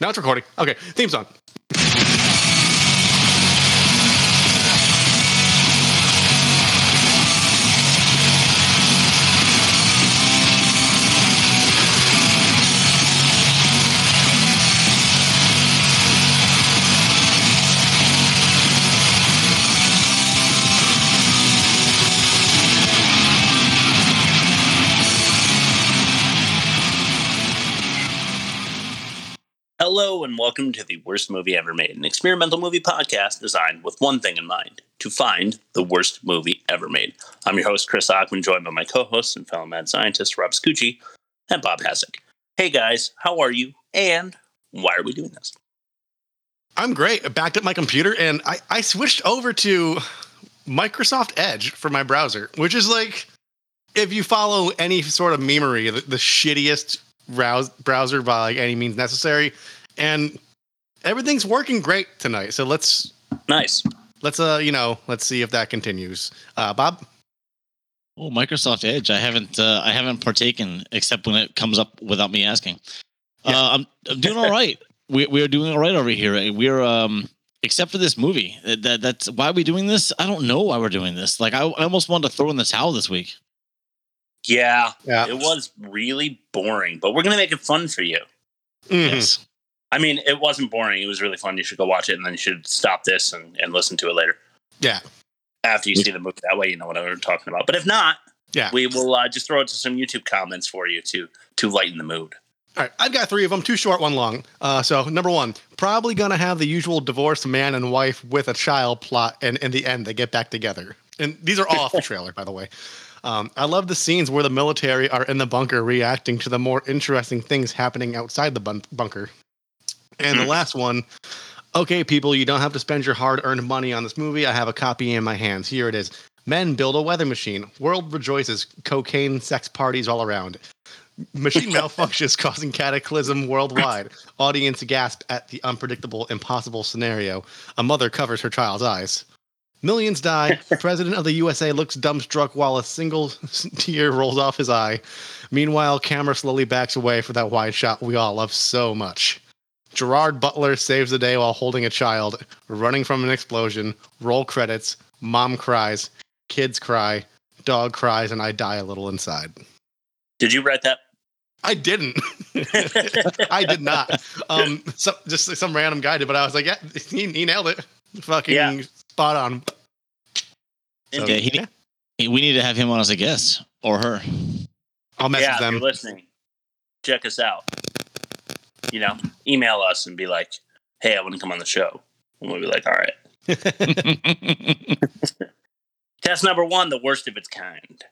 Now it's recording. Okay, theme song. Hello and welcome to the worst movie ever made, an experimental movie podcast designed with one thing in mind to find the worst movie ever made. I'm your host, Chris Ockman, joined by my co host and fellow mad scientist, Rob Scucci, and Bob Hasek. Hey guys, how are you? And why are we doing this? I'm great. I backed up my computer and I, I switched over to Microsoft Edge for my browser, which is like, if you follow any sort of memery, the, the shittiest browse, browser by like any means necessary. And everything's working great tonight. So let's Nice. let's uh you know let's see if that continues. Uh, Bob. Oh, Microsoft Edge. I haven't uh, I haven't partaken except when it comes up without me asking. Yeah. Uh, I'm, I'm doing all right. We we are doing all right over here. We're um except for this movie. That, that that's why are we doing this? I don't know why we're doing this. Like I, I almost wanted to throw in the towel this week. Yeah, Yeah. it was really boring, but we're going to make it fun for you. Mhm. Yes. I mean, it wasn't boring. It was really fun. You should go watch it and then you should stop this and, and listen to it later Yeah. after you see the movie. That way, you know what I'm talking about. But if not, Yeah. we will uh, just throw it to some YouTube comments for you to to lighten the mood. All right, I've got three of them, two short, one long. Uh, so number one, probably gonna have the usual divorced man and wife with a child plot, and in the end they get back together. And these are all off the trailer, by the way. Um, I love the scenes where the military are in the bunker reacting to the more interesting things happening outside the bun- bunker. And the hmm. last one, okay, people, you don't have to spend your hard-earned money on this movie. I have a copy in my hands. Here it is. Men build a weather machine. World rejoices. Cocaine, sex parties all around. Machine malfunctions causing cataclysm worldwide. Audience gasp at the unpredictable, impossible scenario. A mother covers her child's eyes. Millions die. President of the USA looks dumbstruck while a single tear rolls off his eye. Meanwhile, camera slowly backs away for that wide shot we all love so much. Gerard Butler saves the day while holding a child, running from an explosion. Roll credits. Mom cries. Kids cry. Dog cries, and I die a little inside. Did you write that? I didn't. I did not. Um, so just some random guy did, but I was like, yeah, he, he nailed it. Fucking Yeah. spot on. So, Yeah, he- yeah, Hey, We need to have him on as a guest or her. I'll message yeah, if them. you're listening, check us out. You know, email us and be like, "Hey, I want to come on the show," and we'll be like, "All right." Test number one: the worst of its kind.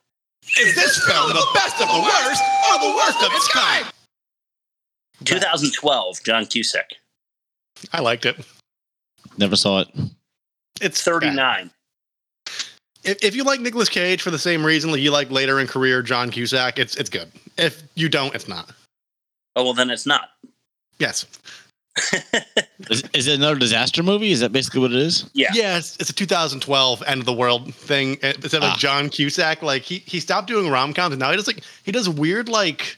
Is this film the best of the worst or the worst of its kind? 2012, John Cusack, I liked it. Never saw it. It's 39. If, if you like Nicolas Cage for the same reason that you like later in career John Cusack, it's it's good. If you don't, it's not. Oh well, then it's not. Yes. Is, is it another disaster movie? Is that basically what it is? Yeah. Yes, it's a 2012 end of the world thing. Instead of Ah. John Cusack, like he he stopped doing rom coms and now he does like he does weird like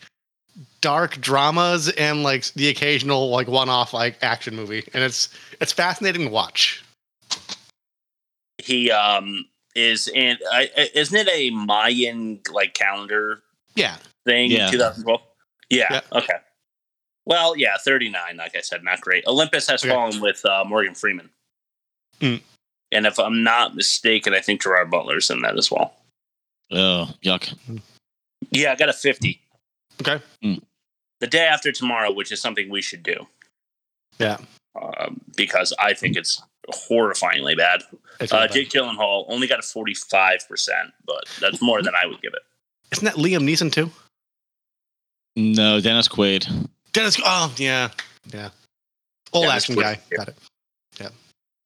dark dramas and like the occasional like one off like action movie, and it's it's fascinating to watch. He um is in. I I- isn't it a Mayan like calendar Yeah, thing? Yeah. 2012. Yeah, Yeah. Okay. Well, yeah, 39. Like I said, not great. Olympus has Okay. fallen with uh, Morgan Freeman. Hmm. And if I'm not mistaken, I think Gerard Butler's in that as well. Oh, yuck. Yeah, I got a 50. Okay. Hmm. The day after tomorrow, which is something we should do. Yeah. Um, because I think it's horrifyingly bad. It's Uh, really bad. Jake Gyllenhaal only got a 45%, but that's more than I would give it. Isn't that Liam Neeson too? No, Dennis Quaid. Dennis. Oh yeah, yeah. Old Dennis action guy. yeah. Got it. Yeah.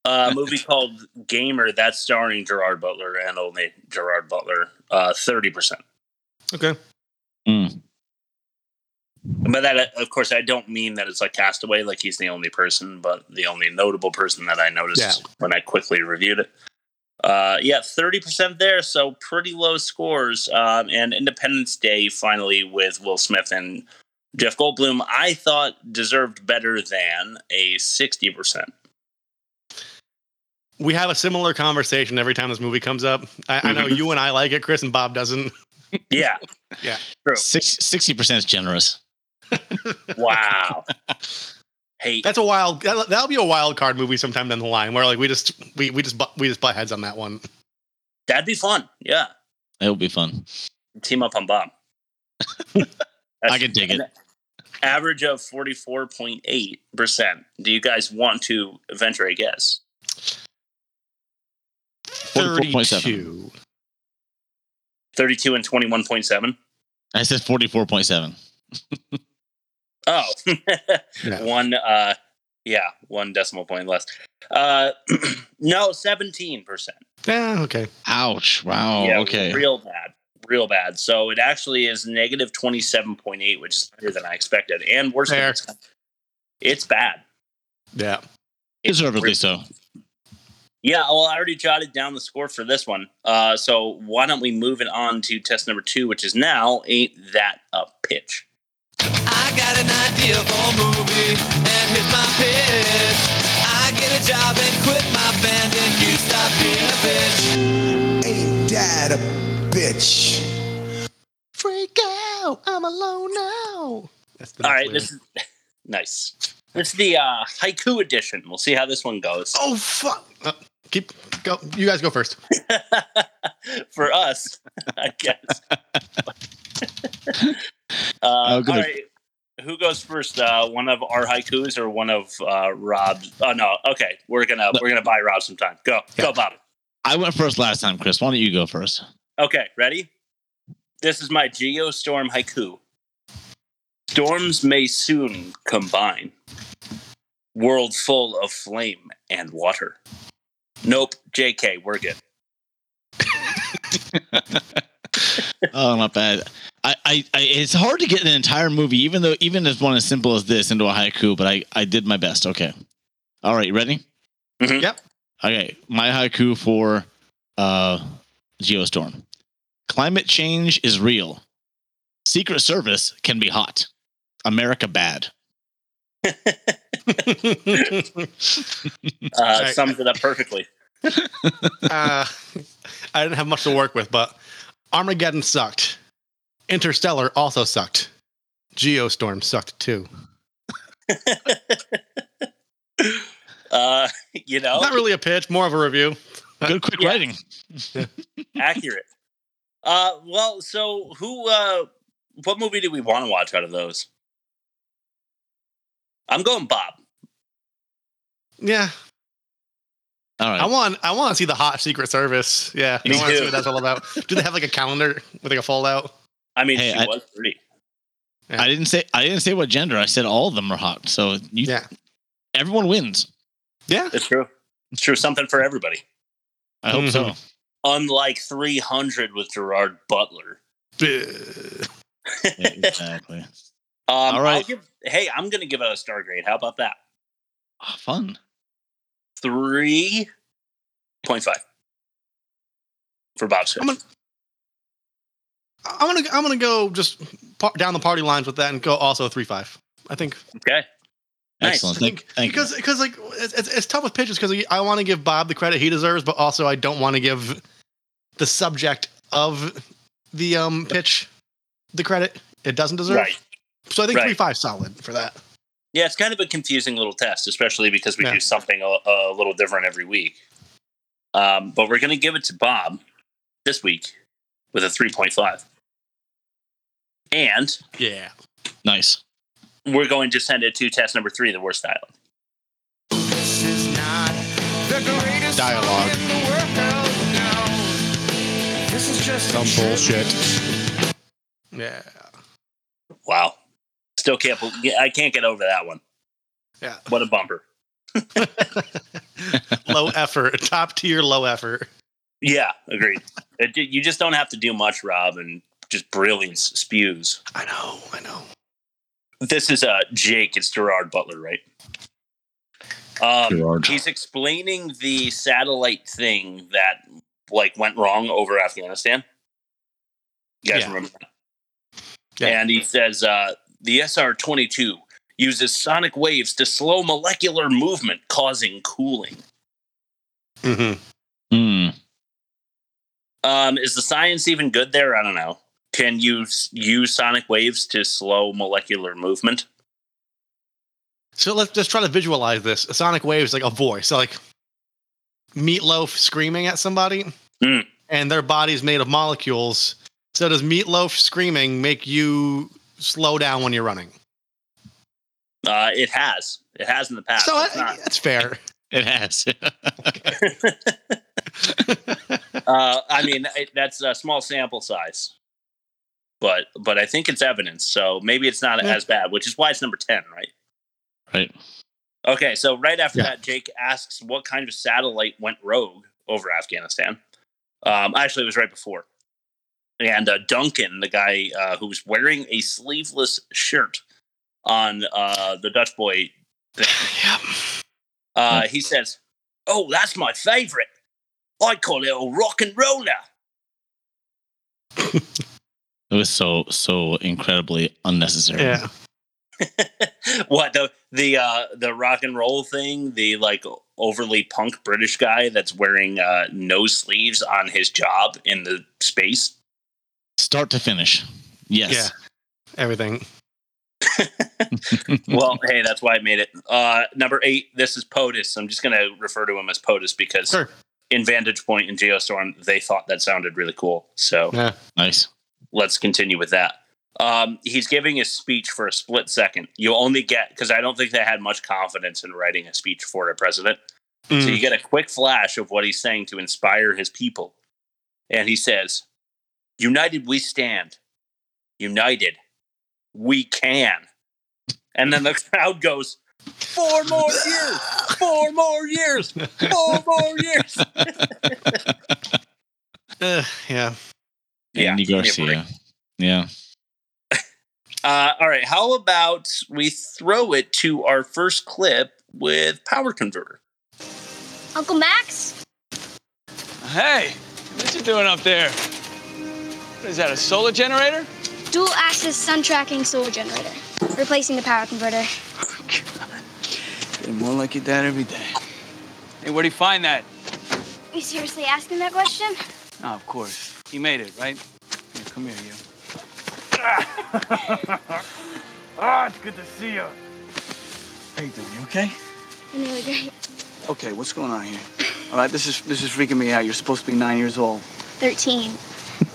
Uh, a movie called Gamer, that's starring Gerard Butler and only Gerard Butler. Uh, 30%. Okay. Mm. And by that, of course, I don't mean that it's like Castaway, like he's the only person, but the only notable person that I noticed Yeah. when I quickly reviewed it. Uh, yeah, 30% there, so pretty low scores. Um, and Independence Day finally with Will Smith and Jeff Goldblum, I thought deserved better than a 60%. We have a similar conversation every time this movie comes up. I, I know mm-hmm. you and I like it, Chris, and Bob doesn't. Yeah. Yeah. True. Sixty percent is generous. Wow. hey, That's a wild. That'll, that'll be a wild card movie sometime down the line where like we just we we just butt, we just butt heads on that one. that'd be fun. Yeah. It'll be fun. Team up on Bob. I can dig it. Average of 44.8%. Do you guys want to venture a guess? 44.7. Thirty-two. 32 and 21.7? I said forty-four point seven. Oh, Yeah. one, uh, yeah, one decimal point less. Uh, no, 17%. Yeah. Okay. Ouch! Wow. yeah, okay. real bad, real bad. So it actually is negative twenty seven point eight, which is better than I expected, and worse. than It's, it's bad. Yeah. It's Deservedly re- so. Yeah, well, I already jotted down the score for this one. Uh, so why don't we move it on to test number two, which is now ain't that a pitch? I got an idea for a movie, and here's my pitch. I get a job and quit my band, and you stop being a bitch. Ain't that a bitch? Freak out! I'm alone now. That's the All next right, lyric. this is nice. This is the uh, haiku edition. We'll see how this one goes. Oh fuck! Uh, keep go. You guys go first. for us, I guess. uh, Oh, all Who goes first? Uh, one of our haikus or one of uh, Rob's? Oh no. Okay, we're gonna we're gonna buy Rob some time. Go go, Bob. I went first last time, Chris. Why don't you go first? Okay, ready? This is my Geostorm haiku. Storms may soon combine. World full of flame and water. Nope, JK, we're good. Oh, not bad. I, I, I, it's hard to get an entire movie, even though even as one as simple as this into a haiku. But I, I did my best. Okay. All right, you ready? Mhm. Yep. Okay, my haiku for uh, Geostorm. Climate change is real. Secret Service can be hot. America bad. Uh, right. Sums it up perfectly. uh, I didn't have much to work with, but Armageddon sucked. Interstellar also sucked. Geostorm sucked too. Uh, you know, Not really a pitch, more of a review. Good quick Yeah. writing. accurate. Uh, well, so who? Uh, what movie do we want to watch out of those? I'm going Bob. Yeah, All right. I want. I want to see the hot Secret Service. Yeah, Me I want to see what that's all about. Do they have like a calendar with like a fold out? I mean, Hey, she I- was pretty. I didn't say I didn't say what gender. I said all of them are hot. So you, Yeah, everyone wins. yeah. It's true. It's true. Something for everybody. I hope so. Unlike 300 with Gerard Butler. Exactly. Um, All right. Give, hey, I'm going to give it a star grade. How about that? Ah, fun. 3.5 for Bob's I'm gonna, I'm gonna, I'm gonna go just par- down the party lines with that and go also three five. I think Okay. Nice. Excellent. Thank, think thank because because like it's, it's, it's tough with pitches because I want to give Bob the credit he deserves, but also I don't want to give the subject of the um pitch the credit it doesn't deserve. Right. So I think Right. three five solid for that. Yeah, it's kind of a confusing little test, especially because we Yeah. do something a, a little different every week. Um, but we're going to give it to Bob this week with a 3.5. And Yeah. Nice. we're going to send it to test number three, the worst island. This is not the greatest Dialogue. Some bullshit. Yeah. Wow. Still can't, I can't get over that one. Yeah. What a bumper. low effort, top tier low effort. Yeah, agreed. It, you just don't have to do much, Rob, and just brilliance spews. I know. I know. This is uh Jake. It's Gerard Butler, right? Um, Gerard. he's explaining the satellite thing that like went wrong over Afghanistan. You guys Yeah. remember that? Yeah. And he says uh, the SR 22 uses sonic waves to slow molecular movement, causing cooling. Mm-hmm. Hmm. Um, is the science even good there? I don't know. Can you s- use sonic waves to slow molecular movement? So let's just try to visualize this. A sonic wave is like a voice, so like Meatloaf screaming at somebody, Mm. and their body's made of molecules. So does Meatloaf screaming make you slow down when you're running? Uh, it has. It has in the past. so It's I, not- that's fair. It has. uh, I mean, it, that's a small sample size, but but I think it's evidence. So maybe it's not Yeah. as bad, which is why it's number ten, right? right. Okay, so right after Yeah. that, Jake asks what kind of satellite went rogue over Afghanistan. Um, actually, it was right before. And uh, Duncan, the guy uh, who was wearing a sleeveless shirt on uh, the Dutch boy thing, yeah. uh, he says, "Oh, that's my favorite. I call it a rock and roller." It was so so incredibly unnecessary. Yeah. what the the uh the rock and roll thing the like overly punk british guy that's wearing uh no sleeves on his job in the space Start to finish. Yes. Yeah. Everything. well hey that's why i made it uh number eight this is potus i'm just gonna refer to him as potus because Sure. in vantage point in geostorm they thought that sounded really cool so Yeah. Nice. let's continue with that um he's giving a speech for a split second you only get because i don't think they had much confidence in writing a speech for a president So Mm. you get a quick flash of what he's saying to inspire his people. And he says, United we stand. United we can. And then the crowd goes, Four more years! Four more years! Four more years! Uh, yeah. Yeah, Andy give me a break. Garcia. Yeah. Uh, all right, how about we throw it to our first clip with Power Converter? Uncle Max? Hey, what you doing up there? What is that, a solar generator? Dual axis sun tracking solar generator. Replacing the power converter. Getting more like your dad every day. Hey, where'd he find that? you seriously asking that question? Oh, of course. He made it, right? Here, come here, you. ah, it's good to see you. How you doing? You okay? I'm really great. Okay, what's going on here? All right, this is this is freaking me out. You're supposed to be nine years old. 13.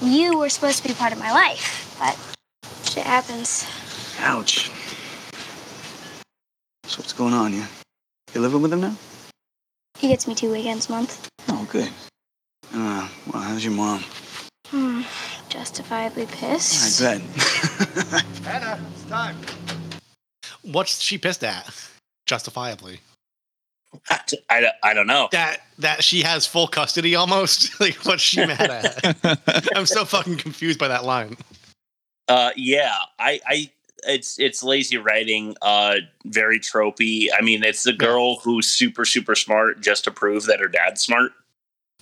You were supposed to be part of my life, but shit happens. Ouch. So what's going on? You you living with him now? He gets me two weekends a month. Oh, good. Uh, well, how's your mom? Hmm. Justifiably pissed. I bet. Hannah, it's time. What's she pissed at? Justifiably. I, I, I don't know. That that she has full custody almost. like what's she mad at? I'm so fucking confused by that line. Uh, yeah, I, I, it's it's lazy writing. Uh, very tropey. I mean, it's the girl who's super super smart just to prove that her dad's smart.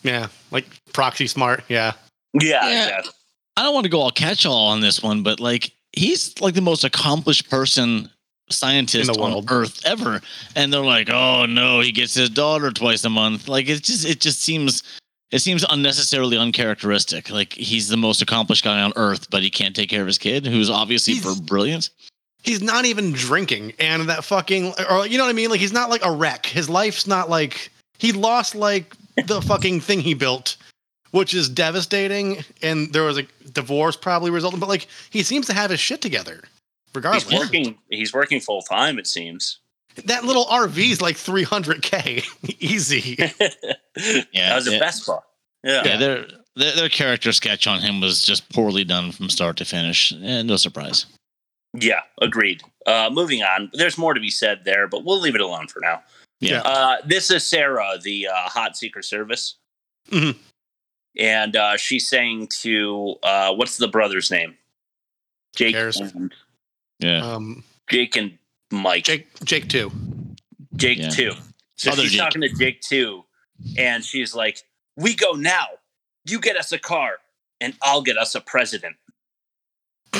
Yeah. Like proxy smart. Yeah. Yeah, Yeah. exactly. I don't want to go all catch all on this one, but like he's like the most accomplished person scientist on world. earth ever. And they're like, oh no, he gets his daughter twice a month. Like it just it just seems it seems unnecessarily uncharacteristic. Like he's the most accomplished guy on earth, but he can't take care of his kid, who's obviously He's- for brilliance. He's not even drinking, and that fucking, or you know what I mean? Like he's not like a wreck. His life's not like he lost like the fucking thing he built, which is devastating. And there was a divorce probably resulting, but like he seems to have his shit together, regardless. He's working. He's working full time. It seems. That little RV is like 300k, easy. Yeah, that was a yeah. Vespa. Yeah. Yeah, their, their their character sketch on him was just poorly done from start to finish. And no surprise. Yeah, agreed. Uh, moving on. There's more to be said there, but we'll leave it alone for now. Yeah. Uh, this is Sarah, the uh, hot Secret Service. Mhm. And uh, she's saying to, uh, what's the brother's name? Jake and, Yeah. Um, Jake and Mike. Jake, Jake, Jake too. Yeah. too. So Other she's Jake. talking to Jake too, and she's like, "We go now. You get us a car, and I'll get us a president."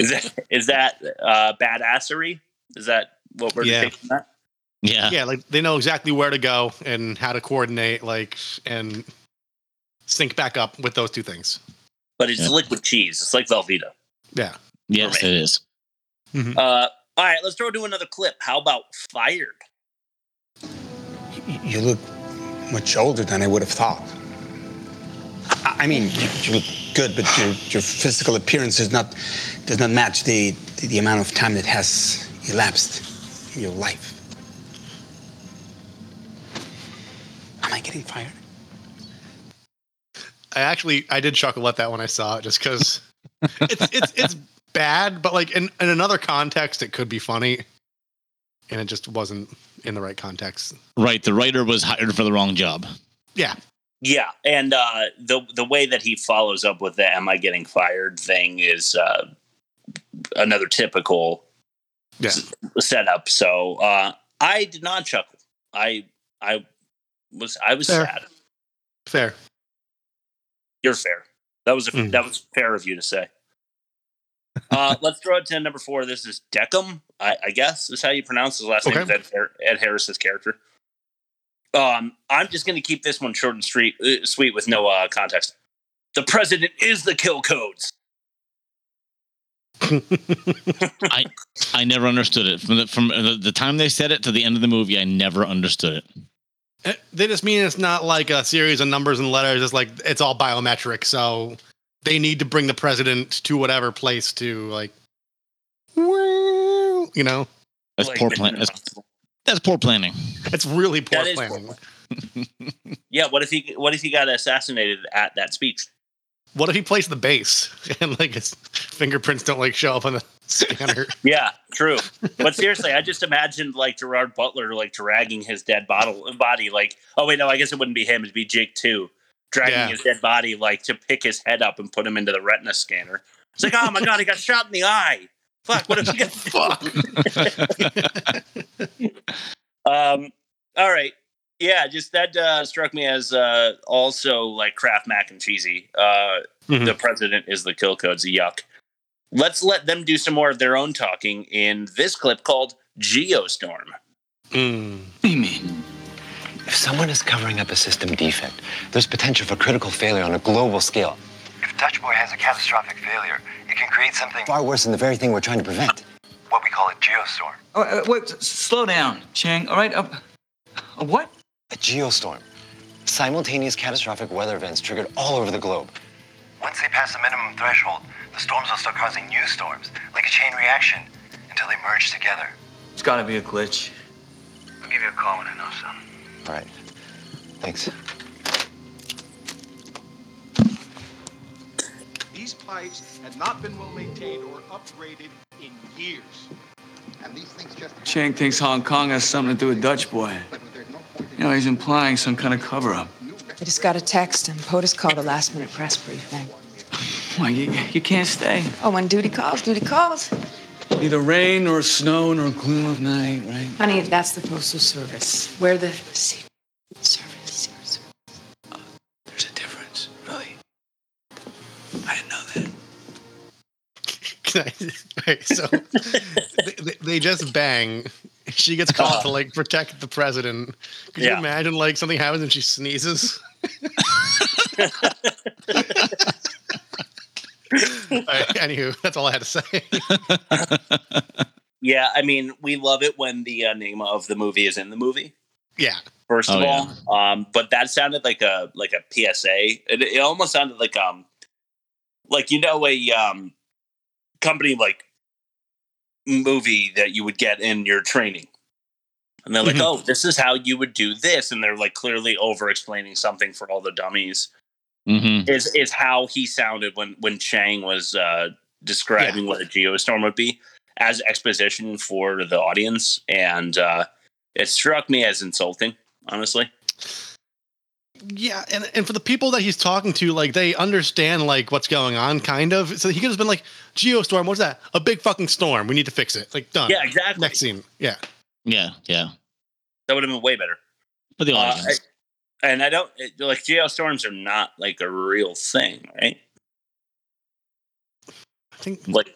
Is that is that uh, badassery? Is that what we're Yeah. taking that? Yeah. yeah, like they know exactly where to go and how to coordinate, like and sync back up with those two things. But it's Yeah. liquid cheese. It's like Velveeta. Yeah. Yes, For it me. is. Uh, all right, let's throw to another clip. How about fired? You look much older than I would have thought. I I mean, you, you look good, but your, your physical appearance does not does not match the, the, the amount of time that has elapsed in your life. Am I getting fired? I actually I did chuckle at that when I saw it just because it's it's it's bad, but like in, in another context it could be funny. And it just wasn't in the right context. Right. The writer was hired for the wrong job. Yeah. Yeah, and uh, the the way that he follows up with the "Am I getting fired?" thing is uh, another typical Yeah. s- setup. So uh, I did not chuckle. I I was I was Fair. sad. Fair. You're fair. That was a, Mm. that was fair of you to say. Uh, let's throw it to number four. This is Dekkom, I, I guess is how you pronounce his last name. Okay. Is Ed, Ed Harris's character. Um, I'm just going to keep this one short and street, uh, sweet with no uh, context. The president is the kill codes. I I never understood it from the, from the, the time they said it to the end of the movie. I never understood it. Eh, They just mean it's not like a series of numbers and letters. It's like it's all biometric. So they need to bring the president to whatever place to like, you know, That's Like, poor plan. That's, that's poor planning. it's really poor That is poor planning. Yeah. What if he What if he got assassinated at that speech? What if he plays the bass and like his fingerprints don't like show up on the scanner? Yeah, true. But seriously, I just imagined like Gerard Butler like dragging his dead bottle, body. Like, oh wait, no, I guess it wouldn't be him. It'd be Jake too, dragging Yeah. his dead body like to pick his head up and put him into the retina scanner. It's like, oh my god, he got shot in the eye. Fuck, what if he got Um. All right. Yeah, just that uh, struck me as uh, also like Kraft mac and cheesy. Uh, Mhm. The president is the kill codes. Yuck. Let's let them do some more of their own talking in this clip called Geostorm. Mm. What do you mean? If someone is covering up a system defect, there's potential for critical failure on a global scale. If Dutch Boy has a catastrophic failure, it can create something, Far worse than the very thing we're trying to prevent. what we call a geostorm. Oh, uh, wait, s- slow down, Chang. All right. Uh, uh, what? A geostorm. Simultaneous catastrophic weather events triggered all over the globe. Once they pass the minimum threshold, the storms will start causing new storms, like a chain reaction, until they merge together. It's got to be a glitch. I'll give you a call when I know something. All right. Thanks. These pipes had not been well maintained or upgraded in years. And these things just Chang thinks Hong Kong has something to do with Dutch Boy. You know, he's implying some kind of cover-up. I just got a text, and POTUS called a last-minute press briefing. Why, you, you can't stay. Oh, when duty calls, duty calls. Neither rain nor snow nor gloom of night, right? Honey, that's the Postal Service. We're the Secret Service. There's a difference, really. I didn't know that. right, so they, they- they just bang. She gets called to like protect the president. Could you imagine like something happens and she sneezes? All right, anywho, that's all I had to say. Yeah, I mean, we love it when the uh, name of the movie is in the movie. Yeah, First of Oh, all, um, but that sounded like a like a PSA. It, it almost sounded like um, like you know a um, company like movie that you would get in your training, and they're like, Mhm. "Oh, this is how you would do this," and they're like clearly over explaining something for all the dummies. Mm-hmm. Is is how he sounded when when Chang was uh, describing what a geostorm would be as exposition for the audience, and uh, it struck me as insulting. Honestly. Yeah, and and for the people that he's talking to, like they understand like what's going on, kind of. So he could have been like, "Geostorm, what's that? A big fucking storm. We need to fix it. Like done. Yeah, exactly. Next scene. Yeah, Yeah, yeah. That would have been way better. For the Uh, audience. I- and I don't it- like geostorms are not like a real thing, right? I think Like,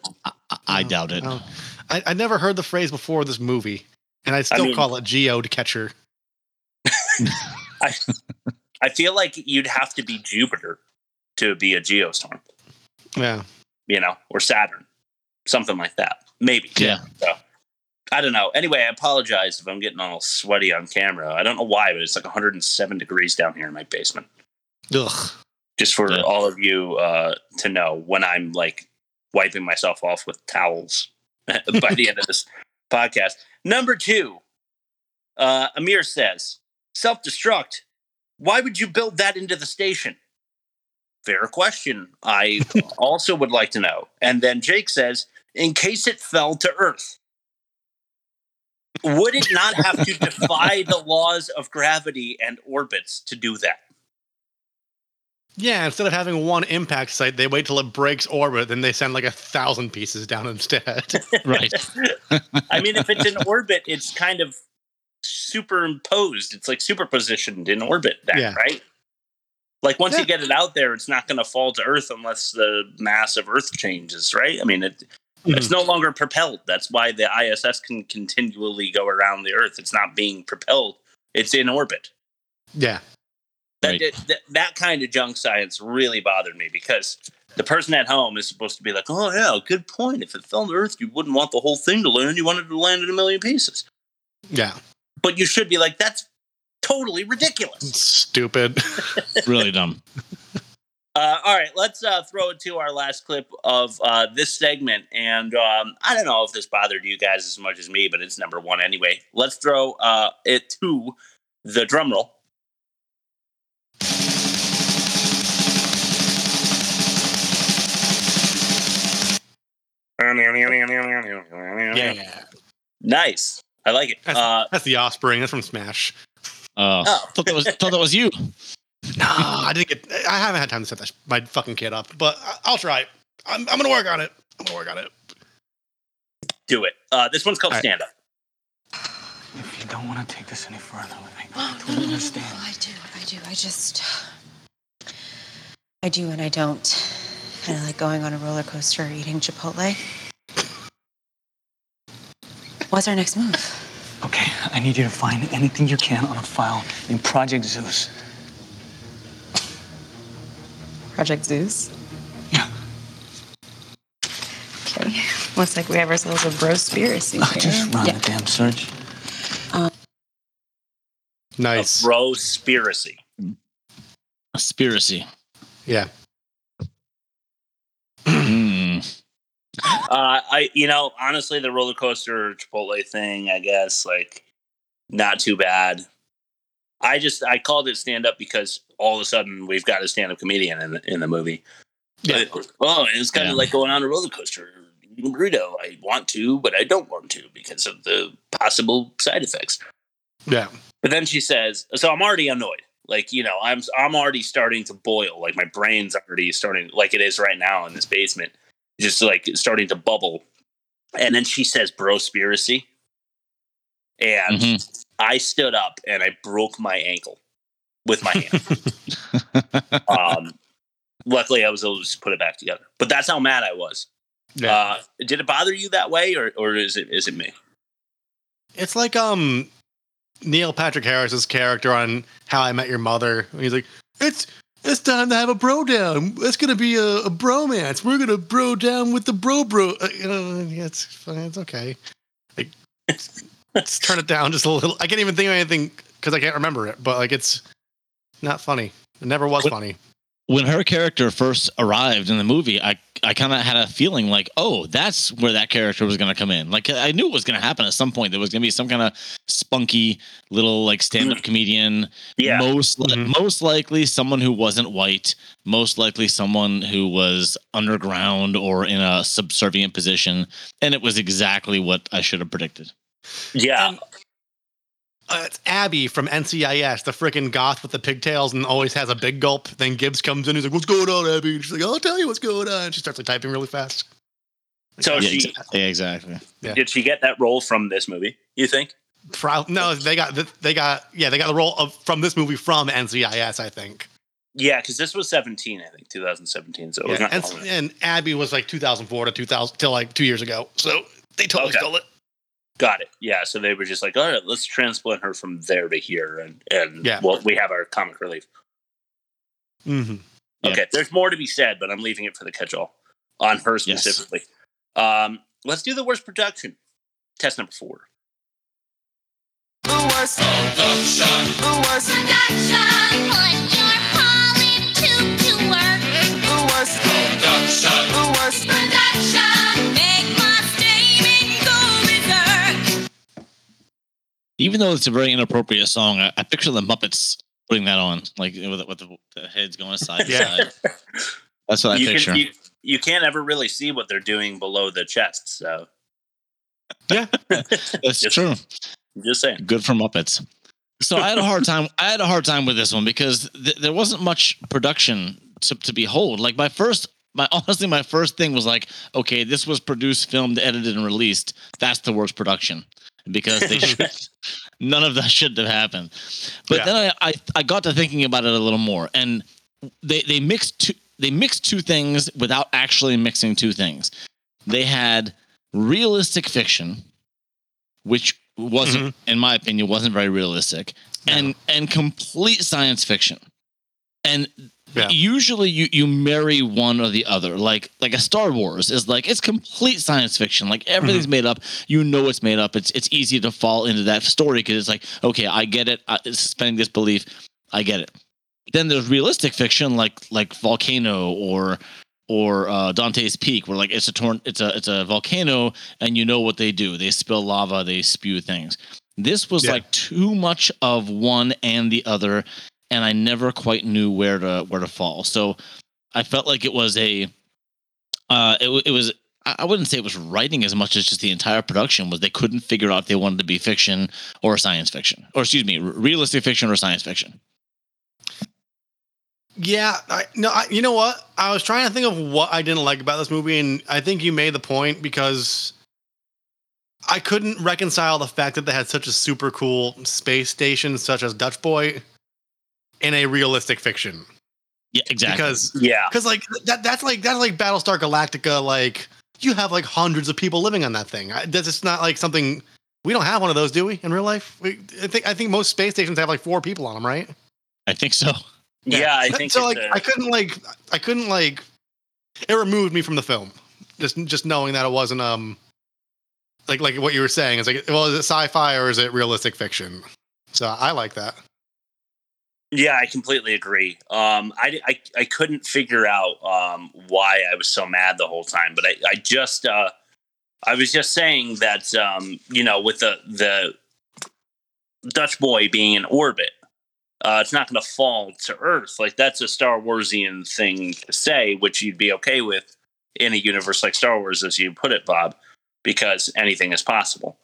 I doubt it. Oh. I, I never heard the phrase before this movie, and I still mean- call it geode catcher. I, I feel like you'd have to be Jupiter to be a geostorm, Yeah. you know, or Saturn, something like that. Maybe. Yeah. So I don't know. Anyway, I apologize if I'm getting all sweaty on camera. I don't know why, but it's like 107 degrees down here in my basement. Ugh. Just for Yeah. all of you uh, to know when I'm like wiping myself off with towels by the end of this podcast. Number two, uh, Amir says, self destruct. Why would you build that into the station? Fair question. I also would like to know. And then Jake says, in case it fell to Earth. Would it not have to defy the laws of gravity and orbits to do that? Yeah, instead of having one impact site, they wait till it breaks orbit, then they send like a thousand pieces down instead. Right. I mean, if it's in orbit, it's kind of superimposed. It's like superpositioned in orbit, then, Yeah. right? Like once Yeah. you get it out there, it's not going to fall to Earth unless the mass of Earth changes, right? I mean, it, mm-hmm. it's no longer propelled. That's why the ISS can continually go around the Earth. It's not being propelled; it's in orbit. yeah. That, Right. that that kind of junk science really bothered me because the person at home is supposed to be like, "Oh yeah, good point. If it fell to Earth, you wouldn't want the whole thing to land. You wanted to land in a million pieces." Yeah. But you should be like, "That's totally ridiculous." Stupid. really dumb. Uh, all right, let's uh, throw it to our last clip of uh, this segment, and um, I don't know if this bothered you guys as much as me, but it's number one anyway. Let's throw uh, it to the drum roll. yeah. Nice. I like it. That's, Uh, that's the offspring. That's from Smash. Oh, Oh. thought that was thought that was you. No, I didn't get. I haven't had time to set that sh- my fucking kid up, but I- I'll try. I'm, I'm gonna work on it. I'm gonna work on it. do it. Uh, this one's called All right. Stand Up. If you don't want to take this any further, I Oh, no, no, no, no, I do. I do. I just. I do and I don't. Kind of like going on a roller coaster or eating Chipotle. What's our next move? Okay, I need you to find anything you can on a file in Project Zeus. Project Zeus? Yeah. Okay. Looks like we have ourselves a brospiracy here. just run Yeah. the damn search. Um, nice. Brospiracy. Conspiracy. Yeah. Hmm. Uh, I, you know, honestly, the roller coaster Chipotle thing, I guess, like, not too bad. I just I called it stand up because all of a sudden we've got a stand up comedian in the, in the movie. Yeah. But, oh, it's kind Yeah. of like going on a roller coaster. Burrito. I want to, but I don't want to because of the possible side effects. Yeah. But then she says, "So I'm already annoyed. Like you know, I'm I'm already starting to boil. Like my brain's already starting, like it is right now in this basement, just like starting to bubble." And then she says, "Brospiracy," and Mhm. I stood up and I broke my ankle with my hand. um, luckily, I was able to just put it back together. But that's how mad I was. Yeah. Uh, did it bother you that way, or or is it is it me? It's like um Neil Patrick Harris's character on How I Met Your Mother. He's like, it's it's time to have a bro down. It's gonna be a, a bromance. We're gonna bro down with the bro bro. Uh, yeah, it's fine. It's okay. Like, let's turn it down just a little. I can't even think of anything because I can't remember it. But like, it's not funny. It never was What- funny. When her character first arrived in the movie, I I kind of had a feeling like, oh, that's where that character was going to come in. Like I knew it was going to happen at some point. There was going to be some kind of spunky little like stand up comedian. Yeah. Most li- Mhm. most likely someone who wasn't white. Most likely someone who was underground or in a subservient position. And it was exactly what I should have predicted. Yeah, And- Uh, it's Abby from NCIS, the freaking goth with the pigtails and always has a big gulp. Then Gibbs comes in. He's like, "What's going on, Abby?" And she's like, "I'll tell you what's going on." And she starts like typing really fast. so yeah, she yeah, exactly. Yeah. did she get that role from this movie? You think? Pro- no, they got they got yeah they got the role of from this movie from NCIS. I think. Yeah, because this was 17, I think, 2017. So it was not and, and Abby was like 2004 to 2000 till like two years ago. So they totally Okay. stole it. Got it. Yeah. So they were just like, all right, let's transplant her from there to here, and and Yeah. well, we have our comic relief. Mm-hmm. Okay, there's more to be said, but I'm leaving it for the catch-all on her Yes. specifically. Um, let's do the worst production. Test number four. The worst production. The worst Production, Even though it's a very inappropriate song, I, I picture the Muppets putting that on, like with, with the, the heads going side to side. That's what I you, picture. can, you, you can't ever really see what they're doing below the chest. So Yeah. That's Just- true. Just saying. Good for Muppets. So I had a hard time. I had a hard time with this one because th- there wasn't much production to, to behold. Like my first, my honestly, my first thing was like, okay, this was produced, filmed, edited, and released. That's the worst production because they should, none of that should have happened. But Yeah. then I, I I got to thinking about it a little more, and they they mixed two they mixed two things without actually mixing two things. They had realistic fiction, which wasn't, mm-hmm. in my opinion, wasn't very realistic, and and complete science fiction. And Yeah. usually you you marry one or the other. Like like a Star Wars is like it's complete science fiction. Like everything's made up. You know it's made up. It's it's easy to fall into that story because it's like okay, I get it. I, suspending disbelief, I get it. Then there's realistic fiction like like Volcano or or uh, Dante's Peak, where like it's a torn, it's a it's a volcano, and you know what they do. They spill lava, they spew things. This was Yeah. like too much of one and the other, and I never quite knew where to where to fall. So I felt like it was a, uh, it, it was. I wouldn't say it was writing as much as just the entire production was. They couldn't figure out if they wanted to be fiction or science fiction, or excuse me, realistic fiction or science fiction. Yeah, I, no, I, you know what? I was trying to think of what I didn't like about this movie, and I think you made the point because I couldn't reconcile the fact that they had such a super cool space station, such as Dutch Boy, in a realistic fiction. Yeah, exactly. Because Yeah. because like that that's like that's like Battlestar Galactica. Like you have like hundreds of people living on that thing. I, that's just not like something we don't have one of those, do we? In real life, we, I think I think most space stations have like four people on them, right? I think so. Yeah, I So- think so. it's Like a- I couldn't like I couldn't like it removed me from the film. Just just knowing that it wasn't um like like what you were saying is like well is it sci-fi or is it realistic fiction? So I like that. Yeah, I completely agree. Um, I, I, I couldn't figure out um, why I was so mad the whole time, but I, I just uh, I was just saying that um, you know with the the Dutch boy being in orbit, uh, it's not going to fall to Earth. Like that's a Star Warsian thing to say, which you'd be okay with in a universe like Star Wars, as you put it, Bob, because anything is possible.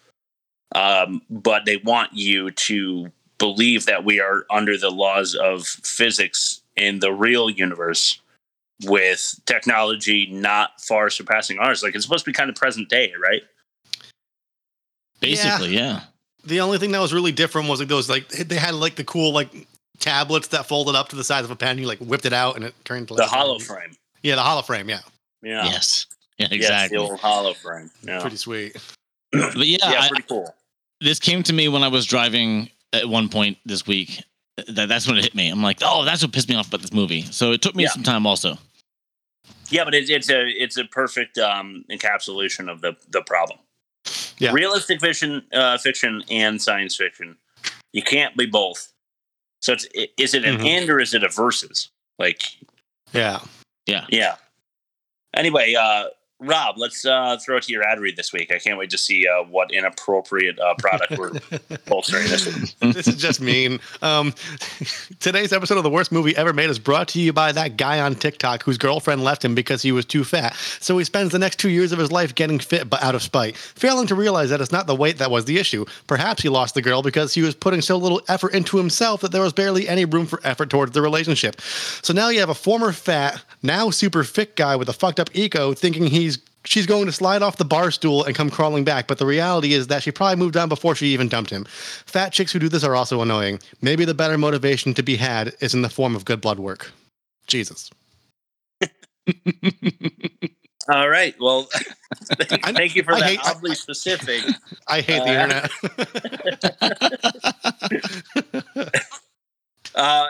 Um, but they want you to believe that we are under the laws of physics in the real universe with technology not far surpassing ours. Like it's supposed to be kind of present day, right? Basically, yeah. The only thing that was really different was like those like they had like the cool like tablets that folded up to the size of a pen. You like whipped it out and it turned to The like, holoframe. Yeah, the holoframe. Yeah, Yeah. Yes. Yeah, Yes, exactly. the old holoframe. Yeah. pretty sweet. but yeah, yeah, I- pretty cool. this came to me when I was driving at one point this week. That, that's when it hit me. I'm like, oh, that's what pissed me off about this movie. So it took me Yeah. some time also. Yeah, but it, it's a it's a perfect um, encapsulation of the the problem. Yeah. Realistic fiction, uh, fiction, and science fiction. You can't be both. So it's is it an Mhm. and or is it a versus? Like Yeah. Yeah. Yeah. Anyway, uh, Rob, let's uh, throw it to your ad read this week. I can't wait to see uh, what inappropriate uh, product we're bolstering this week. this is just mean. Um, today's episode of the worst movie ever made is brought to you by that guy on TikTok whose girlfriend left him because he was too fat. So he spends the next two years of his life getting fit, but out of spite, failing to realize that it's not the weight that was the issue. Perhaps he lost the girl because he was putting so little effort into himself that there was barely any room for effort towards the relationship. So now you have a former fat, now super fit guy with a fucked up ego thinking he's she's going to slide off the bar stool and come crawling back, but the reality is that she probably moved on before she even dumped him. Fat chicks who do this are also annoying. Maybe the better motivation to be had is in the form of good blood work. Jesus. All right. Well, thank you for I that hate- I- oddly specific. I hate the Uh, internet. Uh,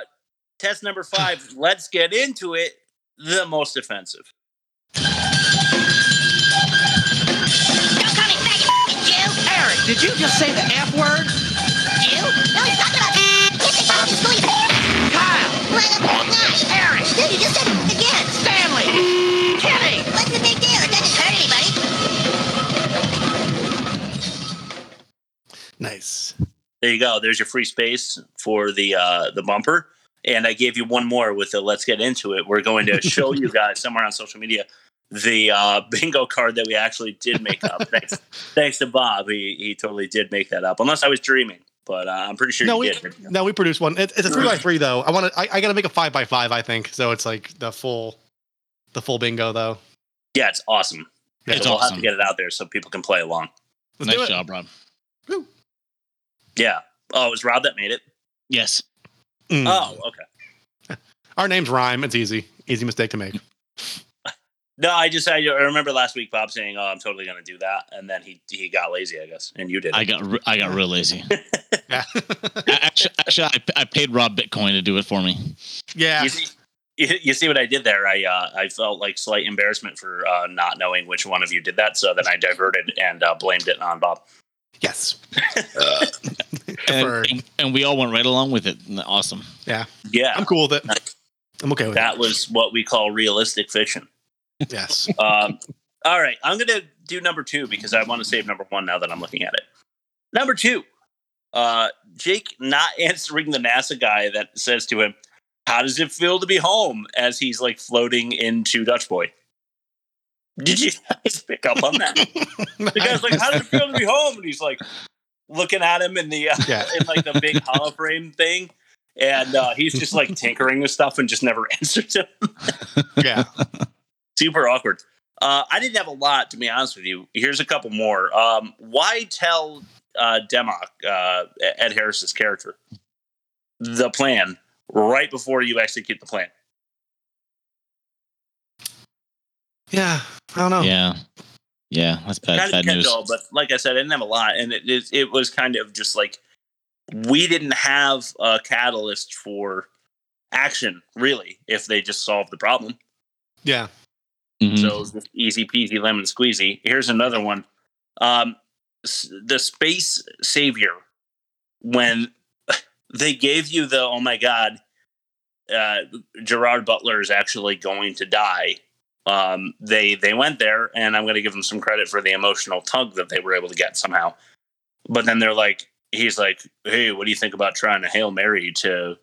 test number five. Let's get into it. The most offensive. Did you just say the F word? You? No, he's talking about Kyle! Eric! Dude, you just said it again. Stanley! Kenny! What's the big deal? It doesn't hurt anybody. nice. There you go. There's your free space for the uh, the bumper. And I gave you one more with the let's get into it. We're going to show you guys somewhere on social media the uh, bingo card that we actually did make up. thanks, thanks to Bob. He, he totally did make that up, unless I was dreaming. But uh, I'm pretty sure no, you we did. no, we produced one. It, it's a three by three though. I want to. I, I got to make a five by five. I think so. It's like the full, the full bingo though. Yeah, it's awesome. It's So we'll have to get it out there so people can play along. Let's nice job, Rob. Yeah. Oh, it was Rob that made it. Yes. Mm. Oh, okay. Our names rhyme. It's easy. Easy mistake to make. No, I just I remember last week Bob saying, "Oh, I'm totally going to do that," and then he he got lazy, I guess, and you did. I got re- I got real lazy. Yeah. Actually, actually I, I paid Rob Bitcoin to do it for me. yeah. You see, you, you see what I did there? I uh, I felt like slight embarrassment for uh, not knowing which one of you did that, so then I diverted and uh, blamed it on Bob. Yes. And, and, and we all went right along with it. Awesome. Yeah. Yeah, I'm cool with it. I'm okay with it. that was what we call realistic fiction. Yes. Um, all right, I'm going to do number two because I want to save number one now that I'm looking at it. Number two, uh, Jake not answering the NASA guy that says to him, "How does it feel to be home?" As he's like floating into Dutch Boy. Did you guys pick up on that? the guy's like, "How does it feel to be home?" And he's like looking at him in the uh, Yeah. in like the big holoframe thing. And uh, he's just like tinkering with stuff and just never answers him. Yeah. Super awkward. Uh, I didn't have a lot to be honest with you. Here's a couple more. Um, why tell uh, Dekkom, uh, Ed Harris's character, the plan right before you execute the plan? Yeah. I don't know. Yeah. Yeah. That's bad. kind Bad of news. kendall, but like I said, I didn't have a lot, and it it, it was kind of just like we didn't have a catalyst for action really if they just solved the problem. Yeah. Mhm. So just easy peasy lemon squeezy. Here's another one. Um, the space savior, when they gave you the oh my god, uh, Gerard Butler is actually going to die. Um, they they went there, and I'm going to give them some credit for the emotional tug that they were able to get somehow. But then they're like, he's like, hey, what do you think about trying to hail Mary to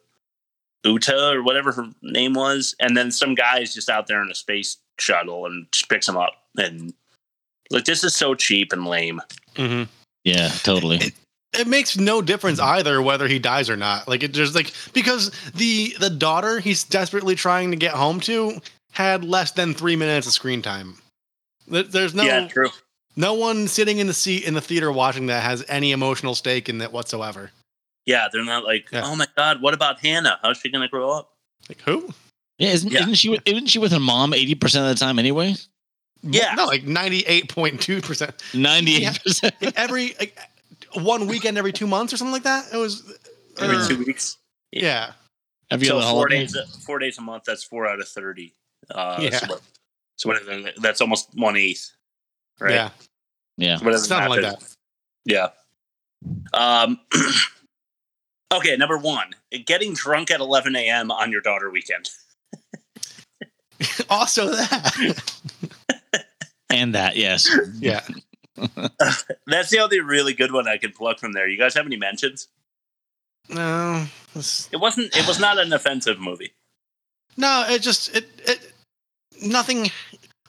Uta or whatever her name was? And then some guy's just out there in a space shuttle and just picks him up. And like, this is so cheap and lame. hmm Yeah, totally. It makes no difference either whether he dies or not. Like it just like because the the daughter he's desperately trying to get home to had less than three minutes of screen time. There's no yeah, true. no one sitting in the seat in the theater watching that has any emotional stake in that whatsoever. Yeah, they're not like, Yeah. oh my god, what about Hannah? How's she gonna grow up? Like who? Yeah, isn't, Yeah. isn't she? with- Isn't she with her mom eighty percent of the time anyway? Yeah. No, like ninety eight point two percent. Ninety-eight percent. Every like, one weekend every two months or something like that. It was Every uh, two weeks. Yeah. Every so other four holiday. days, four days a month. That's four out of thirty. Uh, Yeah. So, what, so what is that's almost one eighth, right? Yeah. Yeah. What is Something like that. Yeah. Um. okay, number one: getting drunk at 11 a.m. on your daughter weekend. Also that. And that, yes. yeah. That's the only really good one I can pluck from there. You guys have any mentions? No. it's- It wasn't. It was not an offensive movie. No, it just it it nothing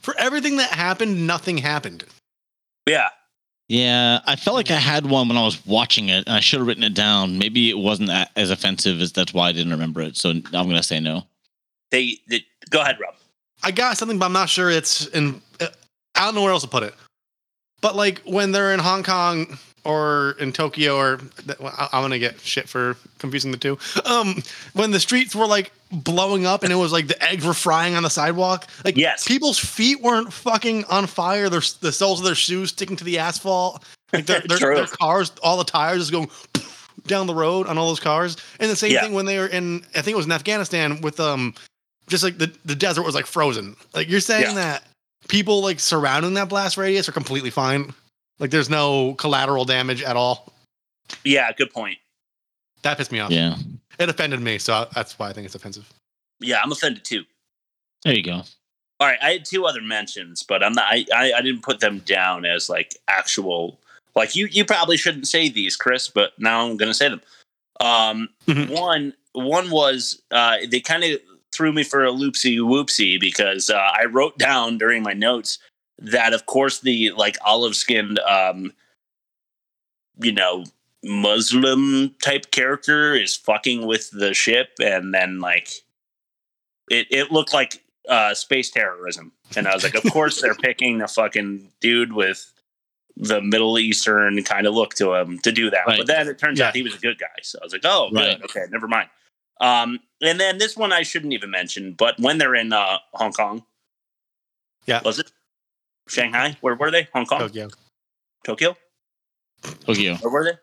for everything that happened, nothing happened. Yeah. Yeah, I felt like I had one when I was watching it, and I should have written it down. Maybe it wasn't as offensive as that's why I didn't remember it. So I'm gonna say no. They. they go ahead, Rob. I got something, but I'm not sure it's in. I don't know where else to put it. But like when they're in Hong Kong or in Tokyo or I'm gonna get shit for confusing the two. Um, when the streets were like blowing up and it was like the eggs were frying on the sidewalk. Like yes, people's feet weren't fucking on fire. Their the soles of their shoes sticking to the asphalt. Like their, their, their cars, all the tires just going down the road on all those cars. And the same Yeah. thing when they were in, I think it was in Afghanistan with um, just like the the desert was like frozen. Like you're saying Yeah. that people like surrounding that blast radius are completely fine. Like there's no collateral damage at all. Yeah, good point. That pissed me off. Yeah. It offended me, so that's why I think it's offensive. Yeah, I'm offended too. There you go. All right, I had two other mentions, but I'm not. I, I, I didn't put them down as like actual. Like you, you probably shouldn't say these, Chris, but now I'm going to say them. Um, one, one was uh, they kind of threw me for a loopsy whoopsie because uh, I wrote down during my notes that, of course, the like olive skinned, um, you know, Muslim type character is fucking with the ship, and then like it, it looked like uh, space terrorism. And I was like, of course they're picking a fucking dude with the Middle Eastern kind of look to him to do that. Right. But then it turns Yeah. out he was a good guy. So I was like, oh, Right. good. Okay, never mind. Um, and then this one I shouldn't even mention, but when they're in uh, Hong Kong, yeah, was it Shanghai? Where were they? Hong Kong, Tokyo, Tokyo. Tokyo. Where were they?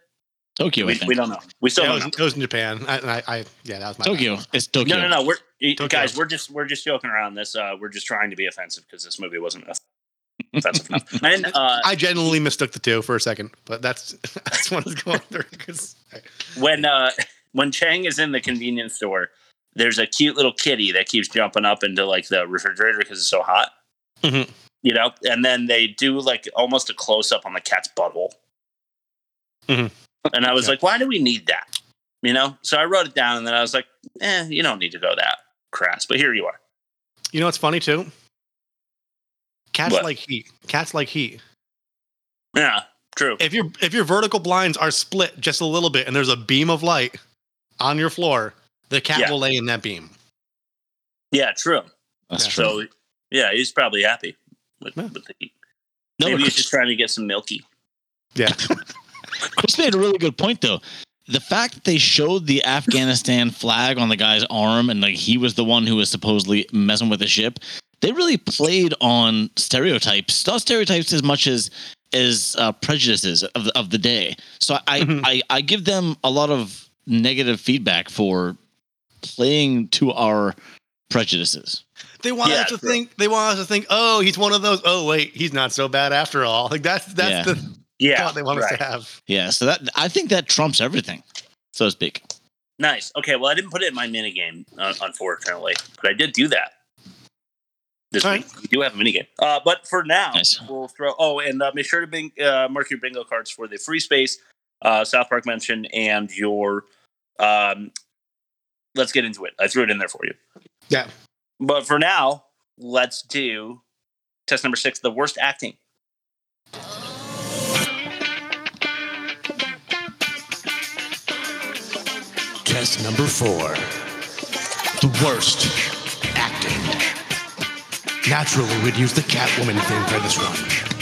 Tokyo, I We, think. we don't know. We still Yeah, it, don't was, know. it was in Japan. I, I, I yeah, that was my Tokyo. bad. It's Tokyo. No, no, no. We're Tokyo. guys. We're just we're just joking around. This uh, we're just trying to be offensive because this movie wasn't offensive enough. And uh, I genuinely mistook the two for a second, but that's that's what I was going through. 'cause- when uh when Chang is in the convenience store, there's a cute little kitty that keeps jumping up into like the refrigerator because it's so hot. Mhm. You know, and then they do like almost a close up on the cat's butthole. Mhm. And I was Yeah. like, why do we need that? You know? So I wrote it down and then I was like, eh, you don't need to go that crass. But here you are. You know what's funny too? Cats What? like heat. Cats like heat. Yeah, true. If your if your vertical blinds are split just a little bit and there's a beam of light on your floor, the cat Yeah. will lay in that beam. Yeah, true. That's Yeah. true. So yeah, he's probably happy with, with the heat. No, Maybe he's just trying to get some milky. Yeah. Chris made a really good point though. The fact that they showed the Afghanistan flag on the guy's arm and like he was the one who was supposedly messing with the ship, they really played on stereotypes, not stereotypes as much as as uh, prejudices of the, of the day. So I, Mhm. I I give them a lot of negative feedback for playing to our prejudices. They want Yeah, us to true. think they want us to think, oh, he's one of those. Oh, wait, he's not so bad after all. Like that's that's Yeah. the Yeah, thought they want us to have. Yeah, so that I think that trumps everything, so to speak. Nice. Okay, well, I didn't put it in my mini minigame, uh, unfortunately, but I did do that. This All week. We do have a minigame. Uh, but for now, Nice. we'll throw. Oh, and uh, make sure to bing, uh, mark your bingo cards for the free space, uh, South Park mention, and your. Um, let's get into it. I threw it in there for you. Yeah. But for now, let's do test number six the worst acting. Test number four. The worst acting. Naturally, we'd use the Catwoman thing for this one.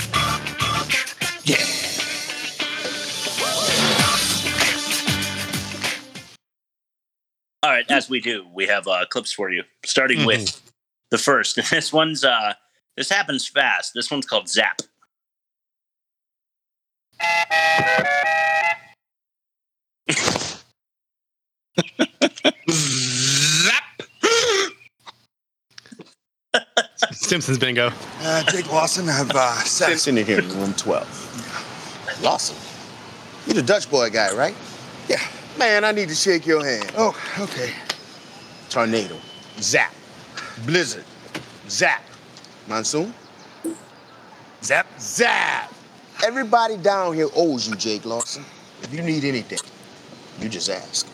All right, as we do, we have uh, clips for you, starting with the first. This one's uh, this happens fast. This one's called Zap. Zap. Simpsons bingo. Uh, Jake Lawson, I have uh, sex. Simpson in here in room 12. Lawson, you're the Dutch boy guy, right? Yeah. Man, I need to shake your hand. Oh, okay. Tornado. Zap. Blizzard. Zap. Monsoon. Zap. Zap. Everybody down here owes you, Jake Lawson. If you need anything, you just ask.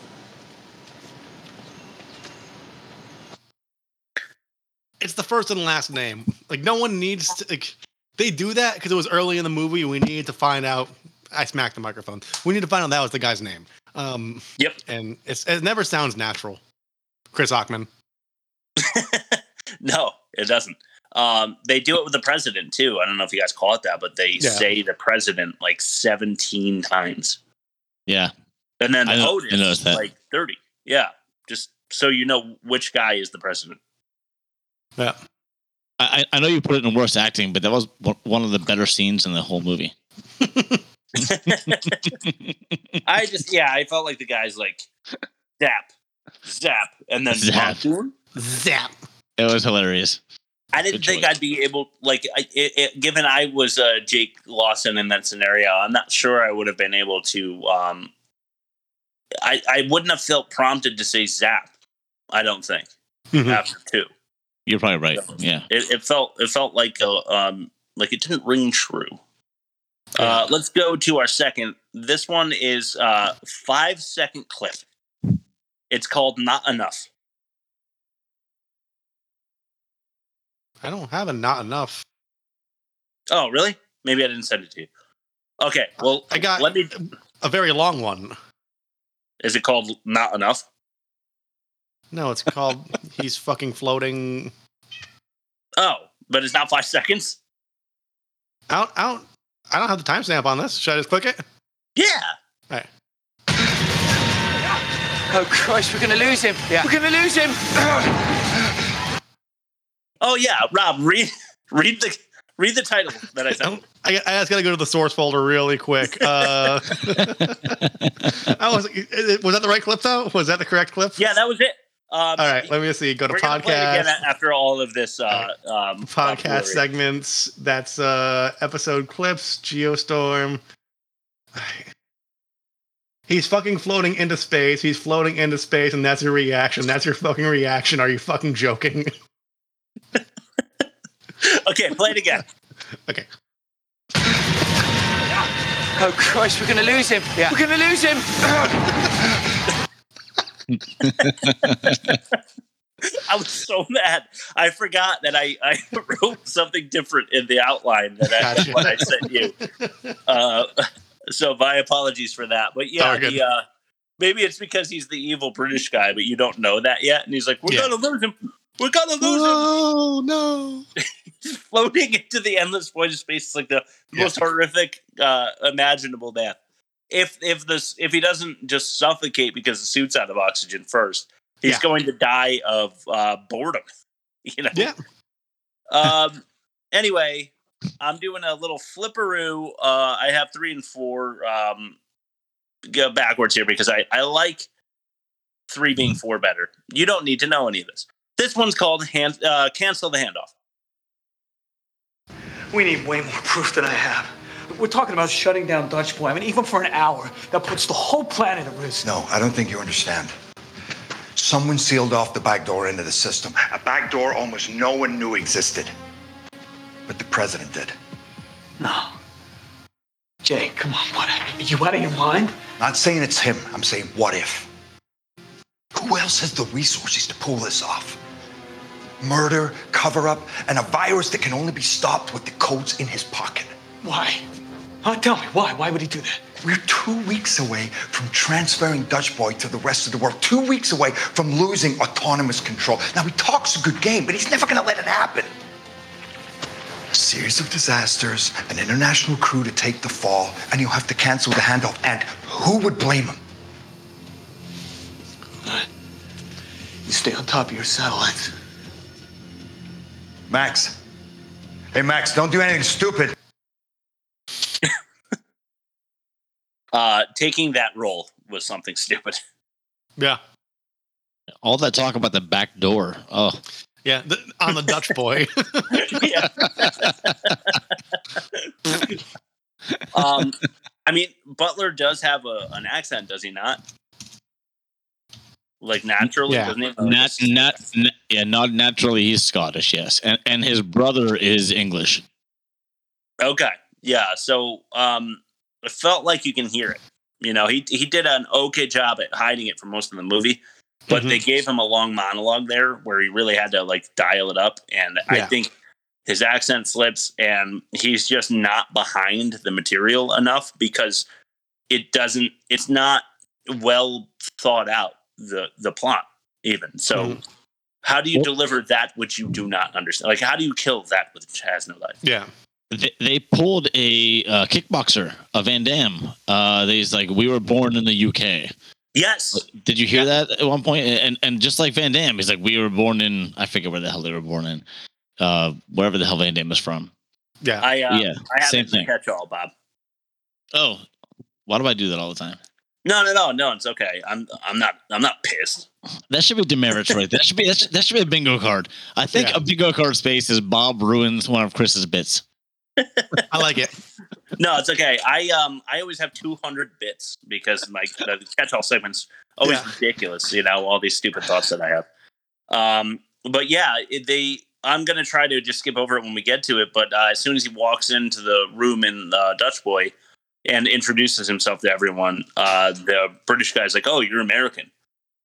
It's the first and last name. Like no one needs to. Like, they do that because it was early in the movie. We needed to find out. I smacked the microphone. We need to find out that was the guy's name. Um, yep. And it's, it never sounds natural. Chris Ockman. No, it doesn't. Um, they do it with the president too. I don't know if you guys call it that, but they Yeah. say the president like 17 times. Yeah. And then I know- Otis I like 30. Yeah. Just so you know which guy is the president. Yeah. I, I I know you put it in worst acting, but that was one- one of the better scenes in the whole movie. I just yeah, I felt like the guy's like zap, zap, and then Zap. monsoon. Zap. It was hilarious. I didn't Good think choice. I'd be able like I, it, it, given I was uh, Jake Lawson in that scenario. I'm not sure I would have been able to. Um, I I wouldn't have felt prompted to say zap. I don't think Mm-hmm. after two. You're probably right. Yeah. It, it felt it felt like a, um like it didn't ring true. Uh, let's go to our second. This one is uh five second clip. It's called "Not Enough." I don't have a not enough. Oh, really? Maybe I didn't send it to you. Okay, well, I got let me. a very long one. Is it called "Not Enough"? No, it's called he's fucking floating. Oh, but it's not five seconds. Out, out. I don't have the timestamp on this. Should I just click it? Yeah. All right. Oh Christ, we're gonna lose him. Yeah. We're gonna lose him. Oh yeah, Rob, read read the read the title that I sent. I, I just gotta go to the source folder really quick. Uh, I was, was that the right clip though? Was that the correct clip? Yeah, that was it. Um, All right, let me see. Go to we're gonna play it again podcast. after all of this uh, um, podcast buffoonery. segments. That's uh episode clips, Geostorm. He's fucking floating into space. He's floating into space, and that's your reaction. That's your fucking reaction. Are you fucking joking? Okay, play it again. okay. Oh Christ, we're gonna lose him. Yeah. We're gonna lose him. I was so mad. I forgot that I, I wrote something different in the outline that I, Gotcha. what I sent you. Uh, so my apologies for that. But yeah, Oh, the, uh, maybe it's because he's the evil British guy, but you don't know that yet. And he's like, "We're Yeah. gonna lose him. We're gonna lose him." Oh no! Floating into the endless void of space. is like the most horrific, uh, imaginable death. If if this if he doesn't just suffocate because the suit's out of oxygen first, he's Yeah. going to die of uh, boredom. You know. Yeah. Um. Anyway, I'm doing a little flipperoo. Uh, I have three and four. Um, go backwards here because I I like three being four better. You don't need to know any of this. This one's called hand, uh, cancel the handoff. We need way more proof than I have. We're talking about shutting down Dutch Boy. I mean, even for an hour, that puts the whole planet at risk. No, I don't think you understand. Someone sealed off the back door into the system. A back door almost no one knew existed. But the president did. No. Jay, come on, what? Are you out of your mind? Not saying it's him, I'm saying what if? Who else has the resources to pull this off? Murder, cover up, and a virus that can only be stopped with the codes in his pocket. Why? Huh? Tell me, why? Why would he do that? We're two weeks away from transferring Dutch Boy to the rest of the world. Two weeks away from losing autonomous control. Now, he talks a good game, but he's never going to let it happen. A series of disasters, an international crew to take the fall, and you'll have to cancel the handoff. And who would blame him? You stay on top of your satellites. Max. Hey, Max, don't do anything stupid. Uh, taking that role was something stupid. Yeah. All that talk about the back door. Oh, Yeah, the, on the Dutch boy. um, I mean, Butler does have a, an accent, does he not? Like naturally, yeah. doesn't he? Nat, nat, nat- yeah, not naturally. He's Scottish, yes, and and his brother is English. Okay, yeah. So um, it felt like you can hear it. You know, he he did an okay job at hiding it for most of the movie, but Mm-hmm. they gave him a long monologue there where he really had to like dial it up, and I think his accent slips, and he's just not behind the material enough because it doesn't. It's not well thought out the the plot even. So Mhm. How do you deliver that which you do not understand? Like, how do you kill that which has no life? Yeah. They, they pulled a uh, kickboxer, a Van Damme. Uh, he's like, we were born in the UK. Yes. Did you hear that at one point? And and just like Van Damme, he's like, we were born in. I forget where the hell they were born in. Uh, wherever the hell Van Damme is from. Yeah. I uh, Yeah, I same haven't thing. catch all, Bob. Oh, why do I do that all the time? No, no, no, no. It's okay. I'm I'm not I'm not pissed. That should be demerits right. That should be that should, that should be a bingo card. I think Yeah. a bingo card space is Bob ruins one of Chris's bits. I like it. No, it's okay. I um I always have 200 bits because my the catch all segments always Yeah. ridiculous. You know all these stupid thoughts that I have. Um, but yeah, it, they. I'm gonna try to just skip over it when we get to it. But uh, as soon as he walks into the room in uh, Dutch Boy and introduces himself to everyone, uh, the British guy's like, "Oh, you're American."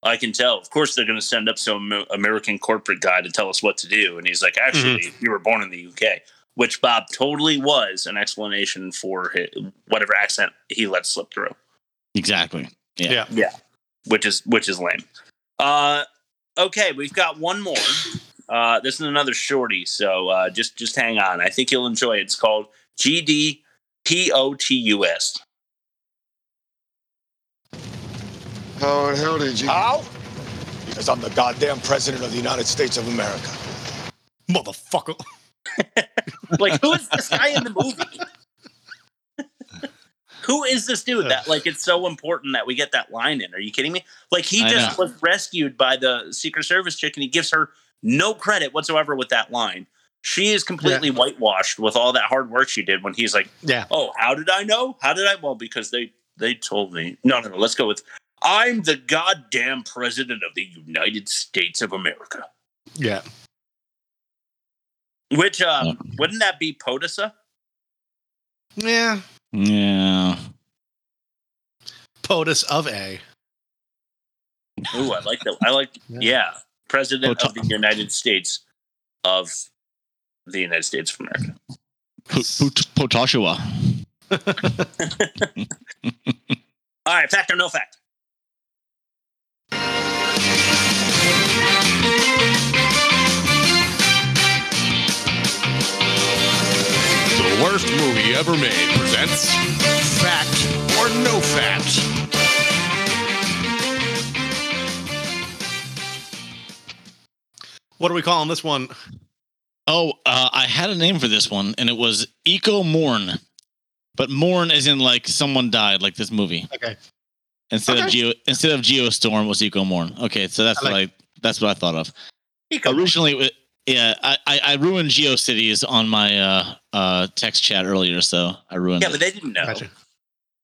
I can tell. Of course, they're going to send up some American corporate guy to tell us what to do. And he's like, actually, you were born in the UK, which Bob totally was an explanation for hi whatever accent he let slip through. Exactly. Yeah. Yeah. Yeah, which is which is lame. Uh, okay, we've got one more. Uh, this is another shorty, so uh, just just hang on. I think you'll enjoy it. It's called GDPOTUS. How in hell did you? How? Because I'm the goddamn president of the United States of America. Motherfucker. Like, who is this guy in the movie? who is this dude that like it's so important that we get that line in? Are you kidding me? Like he just was rescued by the Secret Service chick and he gives her no credit whatsoever with that line. She is completely whitewashed with all that hard work she did when he's like, Yeah. Oh, how did I know? How did I? Well, because they they told me. No, no, no. Let's go with I'm the goddamn president of the United States of America. Yeah. Which uh, wouldn't that be POTUSA? Yeah. Yeah. POTUS of A. Ooh, I like that. I like, yeah, president of the United States of the United States of America. Potashua. All right, fact or no fact? The worst movie ever made presents Fact or No Fact. What are we calling this one? Oh, uh, I had a name for this one, and it was Eco Mourn. But mourn as in like someone died, like this movie. Okay. Instead of Geo, instead of Geostorm was Eco Mourn. Okay, so that's I what I that's what I thought of. Originally, it wa- yeah, I, I I ruined GeoCities on my uh uh text chat earlier, so I ruined. Yeah, it. but they didn't know.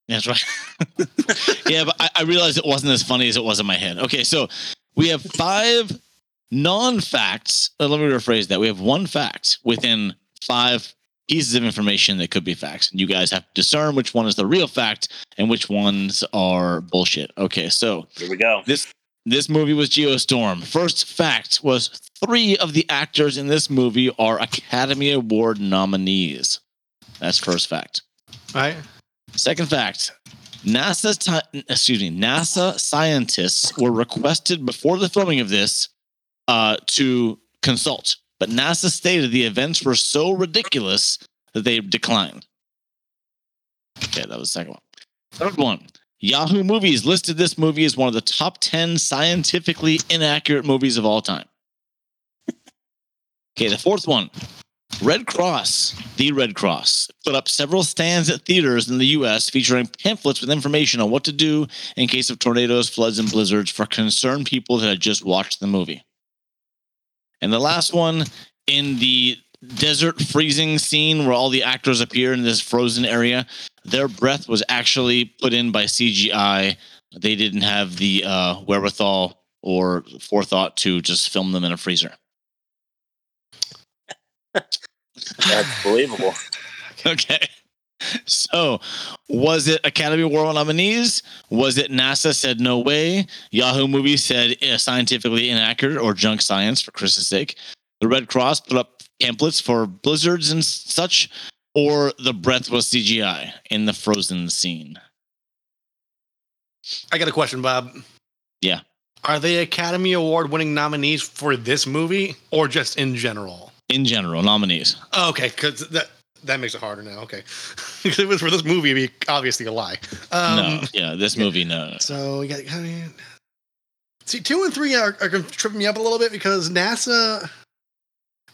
That's right. yeah, but I, I realized it wasn't as funny as it was in my head. Okay, so we have five non-facts. Uh, let me rephrase that. We have one fact within five pieces of information that could be facts, and you guys have to discern which one is the real fact and which ones are bullshit. Okay, so Here we go. this this movie was Geostorm. First fact was three of the actors in this movie are Academy Award nominees. That's first fact. All right. Second fact. NASA, ti- excuse me, NASA scientists were requested before the filming of this uh, to consult, but NASA stated the events were so ridiculous that they declined. Okay, that was the second one. Third one. Yahoo Movies listed this movie as one of the top 10 scientifically inaccurate movies of all time. Okay, the fourth one. Red Cross, the Red Cross, put up several stands at theaters in the US featuring pamphlets with information on what to do in case of tornadoes, floods, and blizzards for concerned people that had just watched the movie. And the last one, in the desert freezing scene where all the actors appear in this frozen area, their breath was actually put in by CGI. They didn't have the uh, wherewithal or forethought to just film them in a freezer. That's believable. Okay. So, was it Academy Award nominees? Was it NASA said no way? Yahoo Movies said eh, scientifically inaccurate or junk science for Chris's sake? The Red Cross put up pamphlets for blizzards and such, or the breath was CGI in the frozen scene? I got a question, Bob. Yeah. Are they Academy Award winning nominees for this movie or just in general? In general, nominees. Okay, because that that makes it harder now. Okay, because it was for this movie, it'd be obviously a lie. Um, no, yeah, this movie, no. So we got. I mean, see, two and three are, are tripping me up a little bit because NASA.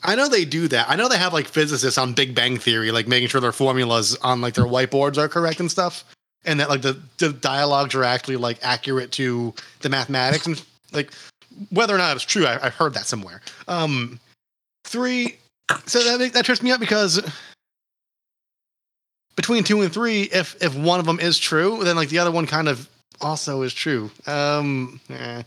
I know they do that. I know they have like physicists on Big Bang Theory, like making sure their formulas on like their whiteboards are correct and stuff, and that like the, the dialogues are actually like accurate to the mathematics and like whether or not it's true. I, I've heard that somewhere. Um, three. So that that trips me up because between two and three, if if one of them is true, then like the other one kind of also is true. Um, eh.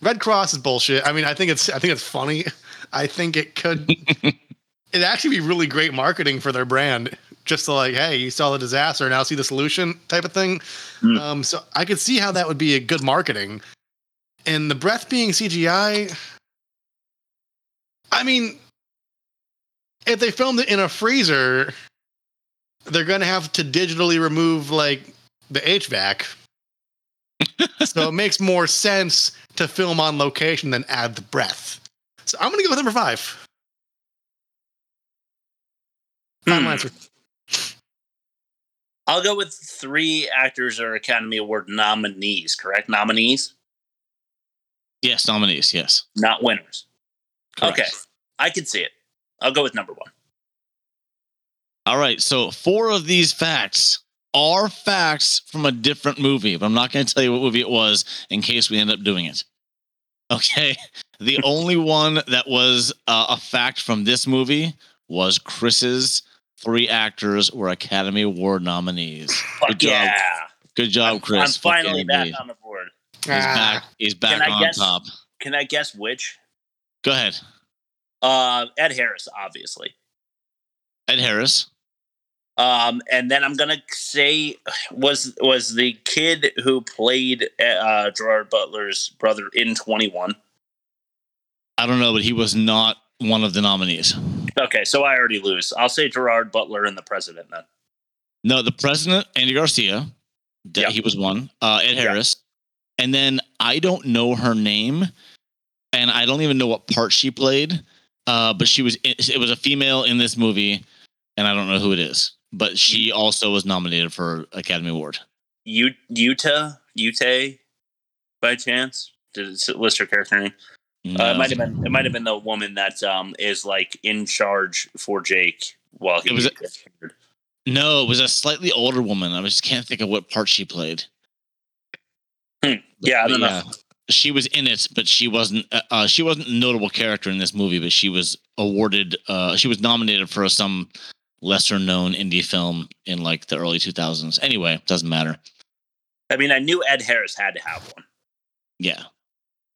Red Cross is bullshit. I mean, I think it's I think it's funny. I think it could it actually be really great marketing for their brand. Just to like, hey, you saw the disaster, now see the solution type of thing. Um, so I could see how that would be a good marketing. And the breath being CGI, I mean, if they filmed it in a freezer, they're gonna have to digitally remove like the HVAC. so it makes more sense to film on location than add the breath. So I'm gonna go with number five. Hmm. Final answer. I'll go with three actors or Academy Award nominees, correct? Nominees, Yes, nominees. Yes. not winners. Correct. Okay. I can see it. I'll go with number one. All right. So four of these facts are facts from a different movie, but I'm not going to tell you what movie it was in case we end up doing it. Okay. The only one that was uh, a fact from this movie was Chris's three actors were Academy Award nominees. Good job. yeah. Good job, Chris. I'm finally back on the board. He's back. He's back on guess- top. Can I guess which? Go ahead. Uh, Ed Harris, obviously. Ed Harris. Um, and then I'm gonna say was was the kid who played uh, Gerard Butler's brother in 21. I don't know, but he was not one of the nominees. Okay, so I already lose. I'll say Gerard Butler and the president then. No, the president, Andy Garcia, that he was one. Uh, Ed Harris, and then I don't know her name, and I don't even know what part she played. Uh, but she was it was a female in this movie, and I don't know who it is. But she also was nominated for Academy Award. U- Utah, Utah, by chance? Did it list her character name? Uh, it might have been. It might have been the woman that um is like in charge for Jake while he It was a- No, it was a slightly older woman. I just can't think of what part she played. Hmm. Yeah, I don't But know. She was in it, but she wasn't. Uh, uh, she wasn't a notable character in this movie. But she was awarded. Uh, she was nominated for some lesser known indie film in like the early 2000s. Anyway, doesn't matter. I mean, I knew Ed Harris had to have one. Yeah.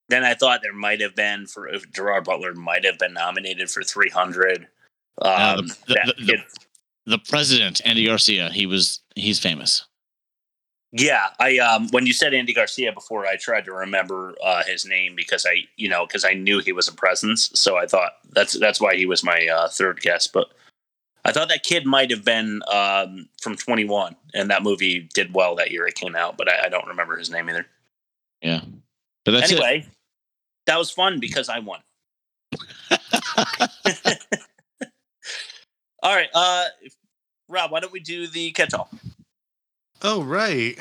Then I thought there might have been for if Gerard Butler might have been nominated for 300. Um, Uh, the, the, the, the president, Andy Garcia, he was he's famous. Yeah, I um when you said Andy Garcia before, I tried to remember uh, his name because I you know because I knew he was a presence, so I thought that's that's why he was my uh, third guess. But I thought that kid might have been um, from 21, and that movie did well that year it came out, but I, I don't remember his name either. Yeah. But that's it. anyway, that was fun because I won. All right, uh, Rob, why don't we do the catch-all? Oh, right.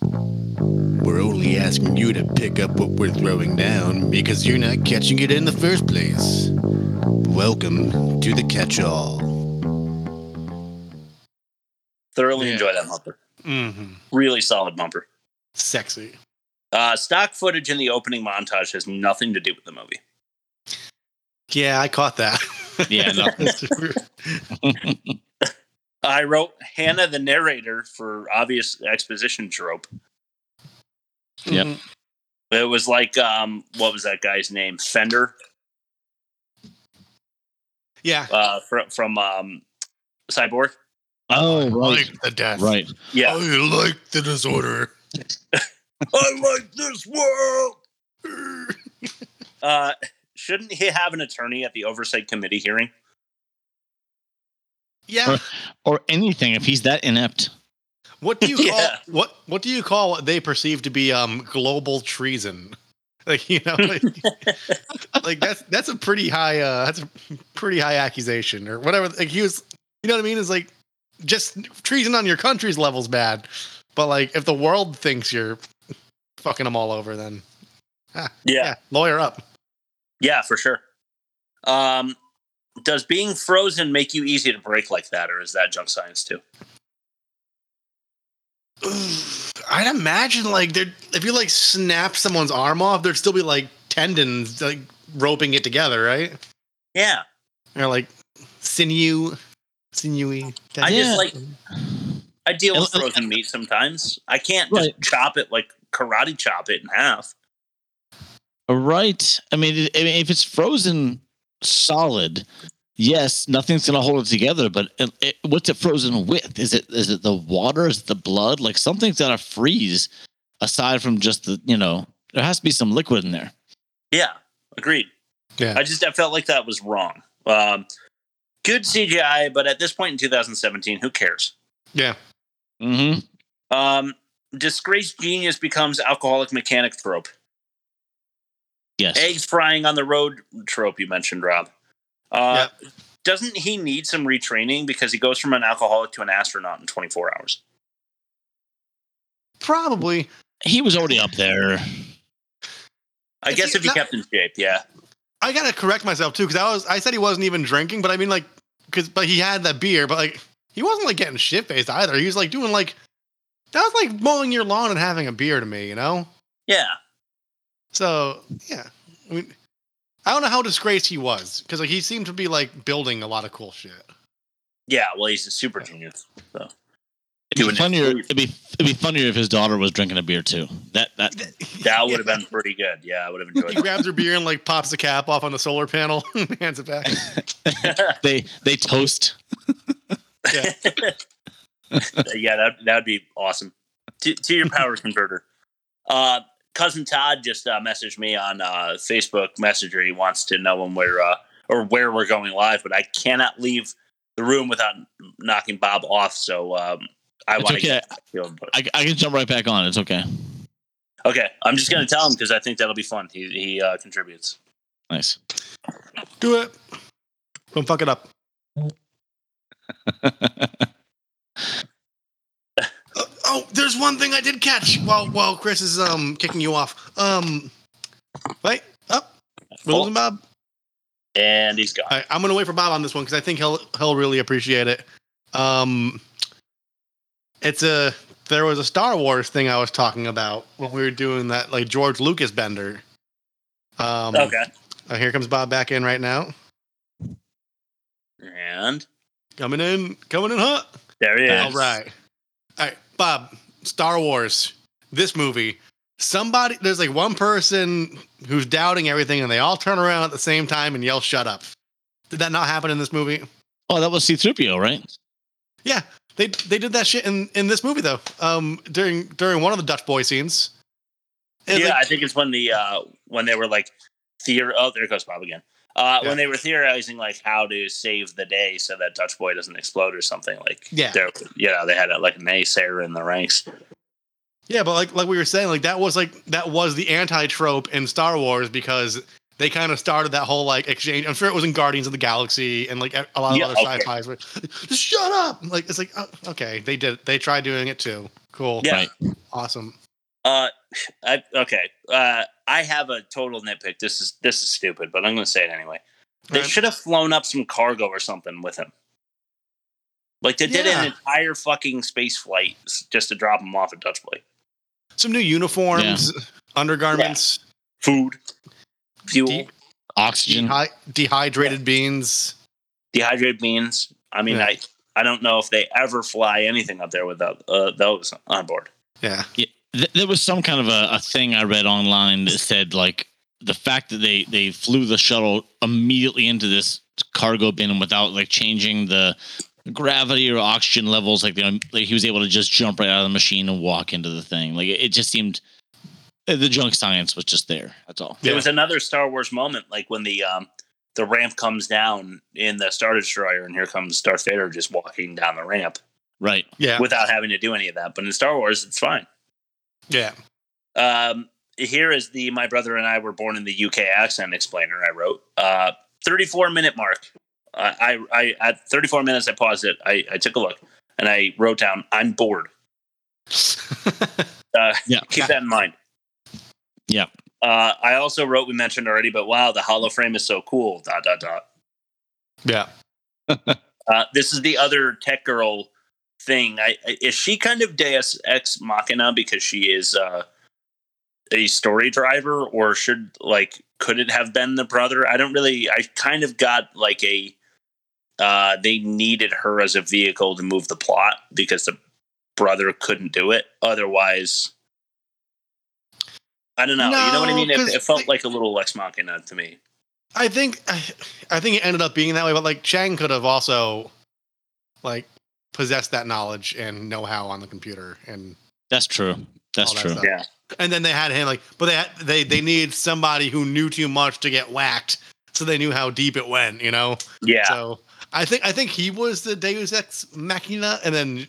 We're only asking you to pick up what we're throwing down because you're not catching it in the first place. Welcome to the catch all. Thoroughly enjoy that bumper. Mm-hmm. Really solid bumper. Sexy. Uh, stock footage in the opening montage has nothing to do with the movie. Yeah, I caught that. Yeah, no. I wrote Hannah the narrator for obvious exposition trope. Yep. It was like um, what was that guy's name? Fender. Yeah. Uh, from from um, Cyborg. Oh, right. like the death. Right. Yeah. I like the disorder. I like this world. uh, shouldn't he have an attorney at the oversight committee hearing? Yeah. Or, or anything if he's that inept. What do you call Yeah. what what do you call what they perceive to be um global treason? Like you know, like, like that's that's a pretty high uh that's a pretty high accusation or whatever. Like he was, you know what I mean? Is like just treason on your country's level's bad, but like if the world thinks you're fucking them all over, then ah, Yeah. lawyer up. Yeah, for sure. Um, does being frozen make you easy to break like that, or is that junk science too? I'd imagine like there if you like snap someone's arm off, there'd still be like tendons like roping it together, right? Yeah. Or like sinew, sinewy. I tendons. just like I deal with frozen meat sometimes. I can't just chop it like karate chop it in half. Right. I mean, it- I mean, if it's frozen solid, yes, nothing's gonna hold it together. But it, it, what's it frozen with? Is it is it the water? Is it the blood? Like something's gotta freeze. Aside from just the, you know, there has to be some liquid in there. Yeah, agreed. Yeah. I just I felt like that was wrong. Um, good CGI, but at this point in 2017, who cares? Yeah. Mm-hmm. Um, disgraced genius becomes alcoholic mechanic trope. Yes. Eggs frying on the road trope you mentioned, Rob. Uh, Doesn't he need some retraining because he goes from an alcoholic to an astronaut in 24 hours? Probably. He was already up there. I If guess he- if he not- kept in shape, yeah. I gotta correct myself too because I was I said he wasn't even drinking, but I mean like because but he had that beer, but like he wasn't like getting shit faced either. He was like doing like that was like mowing your lawn and having a beer to me, you know. Yeah. So yeah, I mean, I don't know how disgraced he was because like he seemed to be like building a lot of cool shit. Yeah, well, he's a super genius. So It'd be funnier. It'd be it'd be funnier if his daughter was drinking a beer too. That that that would have been pretty good. Yeah, I would have enjoyed He that. grabs her beer and like pops the cap off on the solar panel, and hands it back. they they toast. Yeah. yeah, that that would be awesome. To, to your power converter. Uh, cousin Todd just uh, messaged me on uh, Facebook Messenger. He wants to know when we're uh, or where we're going live, but I cannot leave the room without knocking Bob off. So um, I want to okay. get your input. I, I can jump right back on. It's okay. Okay, I'm just gonna tell him because I think that'll be fun. He he uh, contributes. Nice. Do it. Don't fuck it up. Oh, there's one thing I did catch while while Chris is um kicking you off. Um, wait up. We're losing Bob. And he's gone. Right, I'm gonna wait for Bob on this one because I think he'll he'll really appreciate it. Um, it's a there was a Star Wars thing I was talking about when we were doing that like George Lucas bender. Um, Okay. uh, here comes Bob back in right now. And Coming in, coming in hot. there he is. All right. All right, Bob, Star Wars, this movie. Somebody, there's like one person who's doubting everything and they all turn around at the same time and yell, shut up. Did that not happen in this movie? Oh, that was C-3PO, right? Yeah, they they did that shit in, in this movie though. Um, during during one of the Dutch boy scenes. And, yeah, like, I think it's when the uh when they were like theor oh there goes Bob again. Uh Yeah. when they were theorizing like how to save the day so that Dutch boy doesn't explode or something like Yeah. they're you know, they had a, like a naysayer in the ranks. Yeah, but like like we were saying, like that was like that was the anti trope in Star Wars because they kind of started that whole like exchange. I'm sure it was in Guardians of the Galaxy and like a lot of Yeah, other okay. sci-fi's. Where, Just shut up! Like it's like oh, okay, they did. They tried doing it too. Cool. Yeah. Awesome. Uh I okay. Uh I have a total nitpick. This is this is stupid, but I'm gonna say it anyway. They Right. should have flown up some cargo or something with him. Like they did Yeah. an entire fucking space flight just to drop him off at Dutch boy. Some new uniforms, undergarments, Food, fuel, Oxygen. dehy- dehydrated beans. dehydrated beans. I mean, Yeah. I I don't know if they ever fly anything up there without uh, those on board. Yeah. Yeah, th- there was some kind of a, a thing I read online that said like the fact that they they flew the shuttle immediately into this cargo bin without like changing the gravity or oxygen levels, like, they, like he was able to just jump right out of the machine and walk into the thing. Like it, it just seemed uh, the junk science was just there. That's all. There was another Star Wars moment, like when the um the ramp comes down in the Star Destroyer, and here comes Darth Vader just walking down the ramp. Right. Yeah. without having to do any of that. But in Star Wars, it's fine. Yeah. Um, here is the my brother and I were born in the UK accent explainer. I wrote uh, 34 minute mark. I, I, I at 34 minutes, I paused it. I, I took a look and I wrote down, "I'm bored." uh, Yeah. keep that in mind. Yeah. Uh, I also wrote, we mentioned already, but wow, the holoframe is so cool. Dot dot dot. Yeah. Uh, this is the other tech girl thing. I, I- is she kind of Deus Ex Machina because she is uh, a story driver, or should like could it have been the brother? I don't really. I kind of got like a. Uh, they needed her as a vehicle to move the plot because the brother couldn't do it. Otherwise, I don't know. you know what I mean? It, it felt like a little Lex Machina to me. I think I, I think it ended up being that way, but like Chang could have also like possessed that knowledge and know-how on the computer and That's true. That's that true. stuff. Yeah. And then they had him like, but they had, they they needed somebody who knew too much to get whacked, so they knew how deep it went. You know. Yeah. So I think I think he was the Deus Ex Machina, and then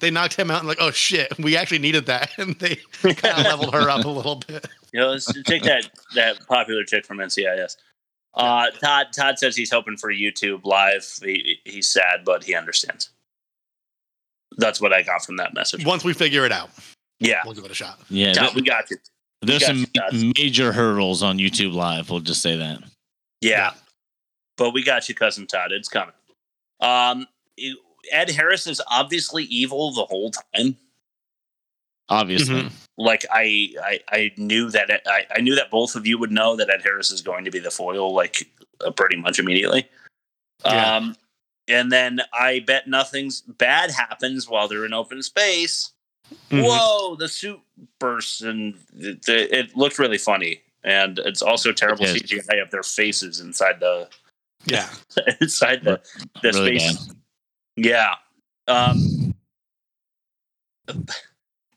they knocked him out and like, oh shit, we actually needed that, and they kind of leveled her up a little bit. You know, let's take that that popular chick from NCIS. Uh, Todd Todd says he's hoping for YouTube live. He, he's sad, but he understands. That's what I got from that message. Once we figure it out, Yeah, we'll give it a shot. Yeah. Todd, th- we got you. there's got some you, major hurdles on YouTube Live. We'll just say that. Yeah, but we got you, cousin Todd. It's coming. Um, you- Ed Harris is obviously evil the whole time. Obviously. Mhm. Like I, I, I knew that it, I, I knew that both of you would know that Ed Harris is going to be the foil, like uh, pretty much immediately. Yeah. Um, and then I bet nothing's bad happens while they're in open space. Mhm. Whoa! The suit bursts, and it, it looked really funny. And it's also terrible It. CGI of their faces inside the Yeah. inside the the Really space. Yeah. Um,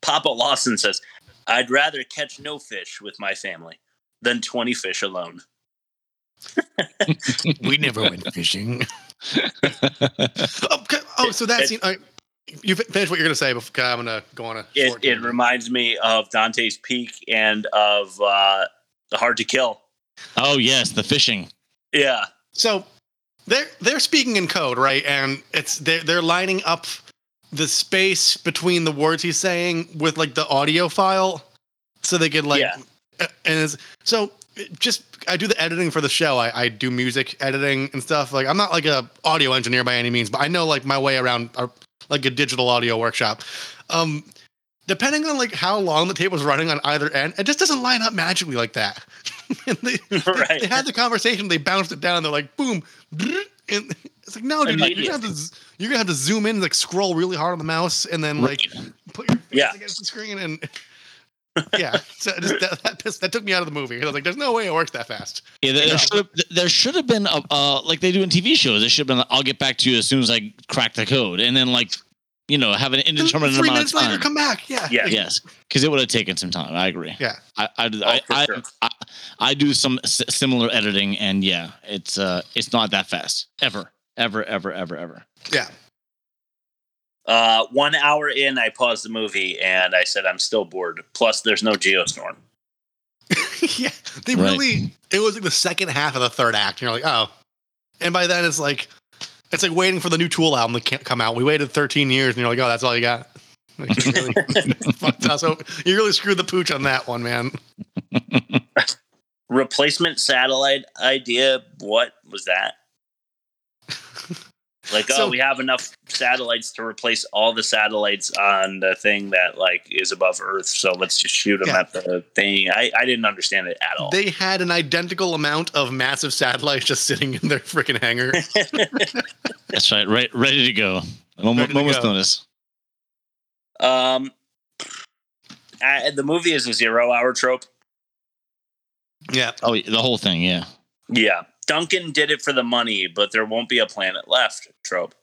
Papa Lawson says, "I'd rather catch no fish with my family than twenty fish alone." We never went fishing. okay. Oh, so that It- scene. all right, you fi- finish what you're gonna say before I'm gonna go on a It, short. it tangent. reminds me of Dante's Peak and of uh, the Hard to Kill. Oh yes, the fishing. Yeah. So they're they're speaking in code, right? And it's they're they're lining up the space between the words he's saying with like the audio file, so they could like. Yeah. uh, And it's, so it just I do the editing for the show. I, I do music editing and stuff. Like I'm not like a audio engineer by any means, but I know like my way around like a digital audio workshop. Um, depending on like how long the tape was running on either end, it just doesn't line up magically like that. they, Right. they had the conversation, they bounced it down, they're like, boom, and it's like, no, dude, you're gonna have to you're gonna have to zoom in, like scroll really hard on the mouse, and then like put your face Yeah. against the screen, and yeah, so just, that, that, pissed, that took me out of the movie. I was like, there's no way it works that fast. Yeah, there, there should have, there should have been a uh, like they do in TV shows. It should have been. I'll get back to you as soon as I crack the code, and then like you know have an indeterminate Three amount minutes of time. later, come back. Yeah, Yeah. Yes, because it would have taken some time. I agree. yeah. I I, Oh, I, I, sure. I, I do some s- similar editing, and yeah, it's uh it's not that fast ever, ever, ever, ever, ever. yeah. Uh, one hour in, I paused the movie and I said, "I'm still bored." Plus, there's no Geostorm. yeah, they Right. really. It was like the second half of the third act. And you're like, oh, and by then it's like, it's like waiting for the new Tool album to come out. We waited 13 years, and you're like, oh, that's all you got. Like, you really fucked us. So you really screwed the pooch on that one, man. Replacement satellite idea. What was that? Like, oh, we have enough satellites to replace all the satellites on the thing that like is above Earth. So let's just shoot them Yeah. at the thing. I, I didn't understand it at all. They had an identical amount of massive satellites just sitting in their freaking hangar. That's right. Right, ready to go. A moment, Ready to moment's go. notice. um, uh, the movie is a zero-hour trope. yeah. Oh, the whole thing. Yeah. Yeah, Duncan did it for the money, but there won't be a planet left. Trope.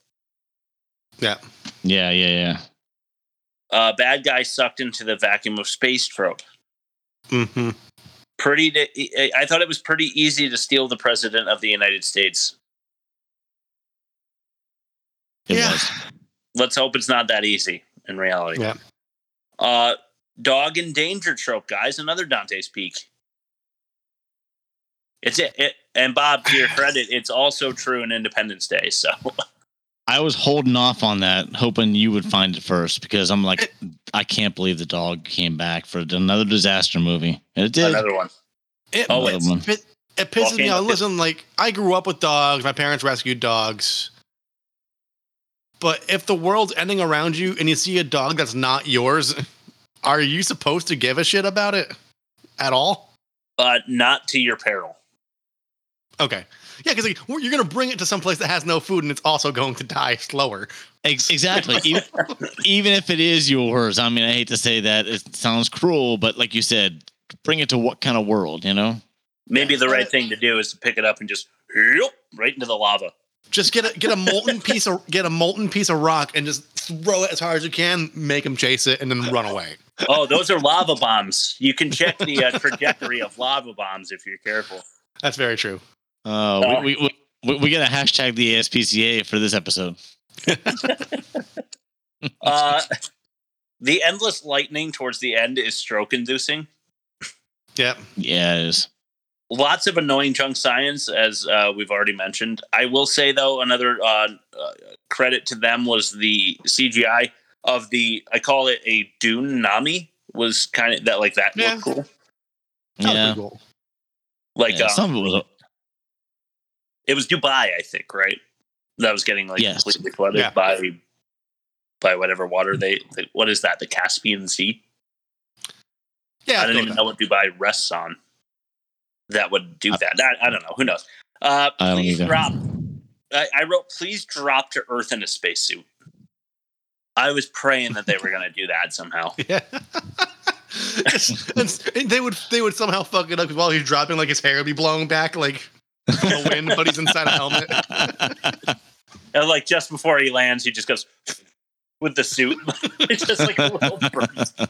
Yeah. Yeah. Yeah. Yeah. Uh, bad guy sucked into the vacuum of space trope. hmm Pretty. To, I thought it was pretty easy to steal the president of the United States. It Yeah. was. let's hope it's not that easy in reality. Yeah. Uh, dog and danger trope, guys. Another Dante's Peak. It's it, it. And Bob, to your credit, it's also true in Independence Day. So I was holding off on that, hoping you would find it first because I'm like, I can't believe the dog came back for another disaster movie. And it did. another one. It, Oh, Another one. it, it pisses me off. Listen, like I grew up with dogs. My parents rescued dogs. But if the world's ending around you and you see a dog that's not yours, are you supposed to give a shit about it at all? but not to your peril. Okay. Yeah, because like, you're going to bring it to some place that has no food and it's also going to die slower. Exactly. even, even if it is yours, I mean, I hate to say that. It sounds cruel, but like you said, bring it to what kind of world, you know? Maybe the right thing to do is to pick it up and just yep, right into the lava. Just get a get a molten piece of get a molten piece of rock and just throw it as hard as you can. Make them chase it and then run away. Oh, those are lava bombs. You can check the uh, trajectory of lava bombs if you're careful. That's very true. Uh, we, we, we, we got to hashtag the ASPCA for this episode. Uh, the endless lightning towards the end is stroke inducing. Yeah. Yeah, it is. Lots of annoying junk science, as uh, we've already mentioned. I will say, though, another uh, uh, credit to them was the CGI of the, I call it a Dune Nami, was kind of that, like that Yeah. looked cool. Yeah. Like, Yeah, um, some of it was. It was Dubai, I think, right? That was getting like Yes. completely flooded Yeah. by by whatever water they, they. What is that? The Caspian Sea. Yeah, I I'd don't even with know what Dubai rests on. That would do that. I, I don't know. Who knows? Uh, I don't please either. drop. I, I wrote, please drop to Earth in a spacesuit. I was praying that they were going to do that somehow. Yeah. and they would they would somehow fuck it up while he's dropping, like his hair would be blown back, like from the wind, but he's inside a helmet. And like just before he lands, he just goes with the suit. it's just like a little burst.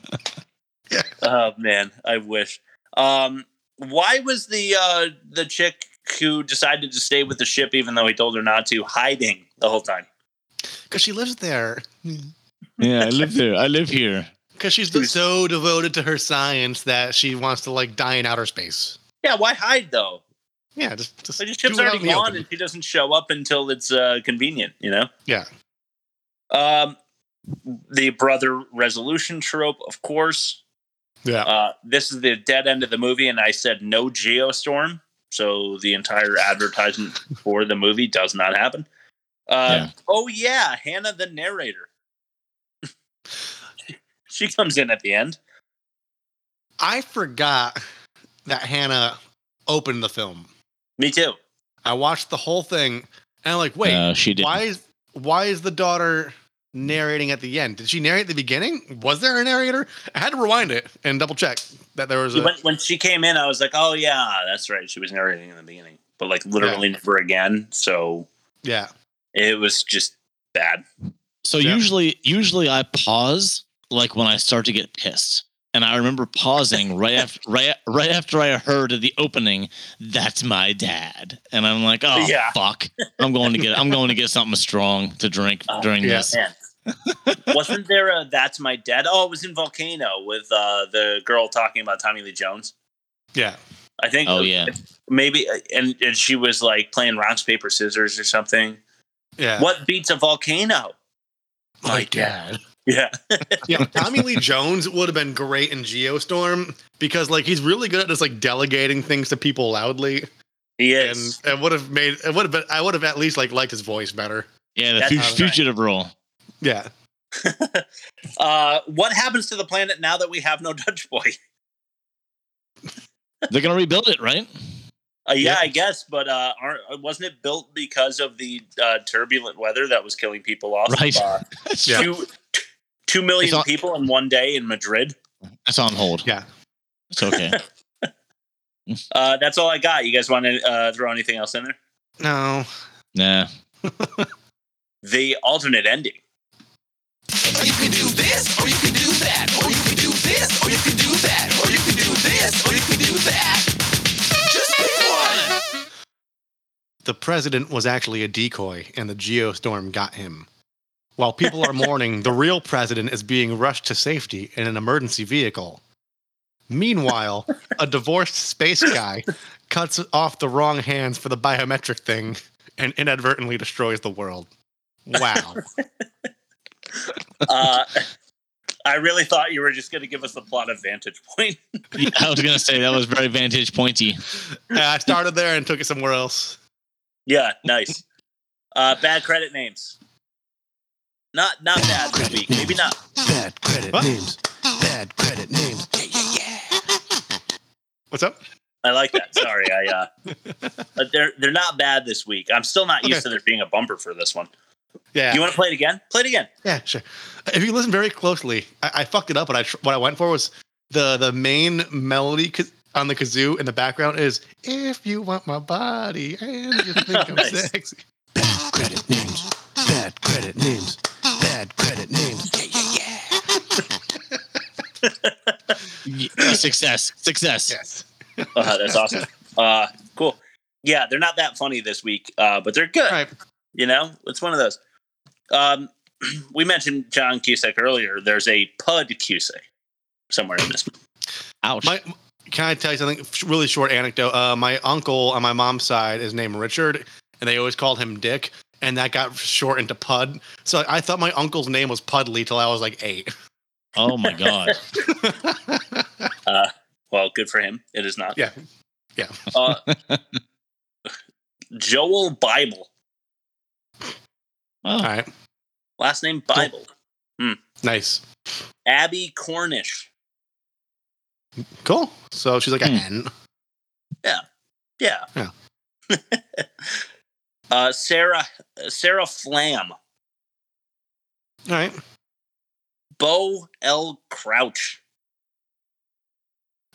Oh man, I wish. Um, why was the uh, the chick who decided to stay with the ship even though he told her not to hiding the whole time? Because she lives there. Yeah, I live there. I live here. Because she's so devoted to her science that she wants to like die in outer space. Yeah, why hide though? Yeah, just just the ship's already gone, open. and she doesn't show up until it's uh, convenient. You know. Yeah. Um, the brother resolution trope, of course. Yeah. Uh, this is the dead end of the movie, and I said no geostorm, so the entire advertisement for the movie does not happen. Uh, Oh yeah, Hannah the narrator. she comes in at the end. I forgot that Hannah opened the film. Me too. I watched the whole thing and I'm like, wait, No, she didn't. why is why is the daughter narrating at the end? Did she narrate at the beginning? Was there a narrator? I had to rewind it and double check that there was a When, when she came in, I was like, "Oh yeah, that's right." She was narrating in the beginning, but like literally never again. So yeah. it was just bad. So usually, usually I pause like when I start to get pissed, and I remember pausing right after right right after I heard the opening, "That's my dad," and I'm like, "Oh Yeah. fuck, I'm going to get I'm going to get something strong to drink during yeah. this." Wasn't there a "That's My Dad"? Oh, it was in Volcano with uh, the girl talking about Tommy Lee Jones. Yeah. I think. Oh, yeah. maybe, uh, and, and she was like playing rocks paper scissors or something. Yeah. What beats a volcano? My dad. Yeah, yeah, Tommy Lee Jones would have been great in Geostorm because like he's really good at just like delegating things to people loudly. he is. And it would have made it would have been I would have at least like liked his voice better. Yeah, the That's fu- all right. fugitive role. Yeah. uh, what happens to the planet now that we have no Dutch boy? They're gonna rebuild it, right? Uh, yeah, I guess, but uh, aren't, wasn't it built because of the uh, turbulent weather that was killing people off? Right. Uh, Yeah. two, two million on- people in one day in Madrid. That's on hold. Yeah. It's okay. Uh, that's all I got. You guys want to uh, throw anything else in there? No. nah. The alternate ending. Or you can do this, or you can do that, or you can do this, or you can do that, or you can do this, or you can do that. Just pick one. The president was actually a decoy and the Geostorm got him. While people are mourning, the real president is being rushed to safety in an emergency vehicle. Meanwhile, a divorced space guy cuts off the wrong hands for the biometric thing and inadvertently destroys the world. Wow. Uh, I really thought you were just going to give us the plot of Vantage Point. Yeah, I was gonna say that was very vantage pointy. Yeah, I started there and took it somewhere else. yeah, nice. Uh, bad credit names. Not not bad this week. Maybe not. Bad credit What? names. Bad credit names. Yeah. yeah, yeah. What's up? I like that. Sorry, I. Uh, but they're they're not bad this week. I'm still not used to there being a bumper for this one. Yeah. You want to play it again? Play it again. Yeah, sure. If you listen very closely, I, I fucked it up. But I tr- what I went for was the the main melody on the kazoo in the background is "If you want my body and you think I'm Nice. sexy." Bad credit names. Bad credit names. Bad credit names. Y- uh, success, success. Yes. Uh, that's awesome. Uh, cool. Yeah, they're not that funny this week, uh, but they're good. Right. You know, it's one of those. Um, we mentioned John Cusack earlier. There's a Pud Cusack somewhere in this. Ouch. My, can I tell you something? Really short anecdote. Uh, my uncle on my mom's side is named Richard, and they always called him Dick, and that got shortened to Pud. So I thought my uncle's name was Pudley till I was like eight. oh my god. Uh, well, good for him. It is not. Yeah. Yeah. Uh, Joel Bible. All right. Last name Bible. Nice. Abby Cornish. Cool. So she's like a Hmm. hen. Yeah. Yeah. Yeah. uh, Sarah Sarah Flam. All right. Bo L. Crouch.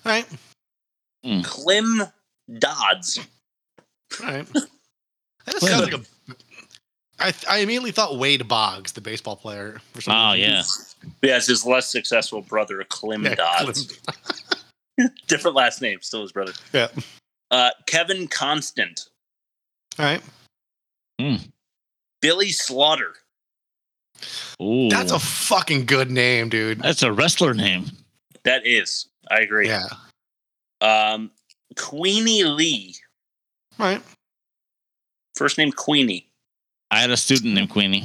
All right. Clem Dodds. All right. That just sounds like a. I, I immediately thought Wade Boggs, the baseball player. For some Oh reason. yeah. Yeah, it's his less successful brother, Clem Yeah, Dodds. Different last name, still his brother. Yeah. Uh, Kevin Constant. All right. Billy Slaughter. Ooh. That's a fucking good name, dude. that's a wrestler name. That is. I agree. Yeah. Um, Queenie Lee. All right. First name Queenie. I had a student named Queenie.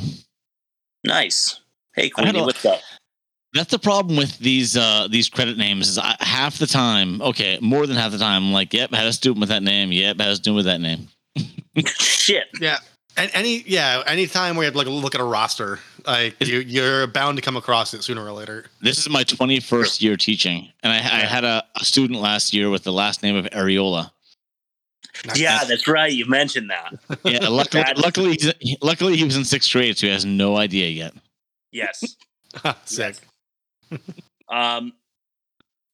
Nice. Hey Queenie, a- what's up? That's the problem with these uh these credit names is I, half the time, okay, more than half the time, I'm like, yep, I had a student with that name. Yep, I had a student with that name. Shit. Yeah. And any yeah, anytime we have like look at a roster, like you you're bound to come across it sooner or later. This is my 21st year teaching, and I, I had a, a student last year with the last name of Areola. Yeah, that's right. You mentioned that. Yeah, luckily, luckily, luckily he was in sixth grade, so he has no idea yet. Yes. Sick. Um.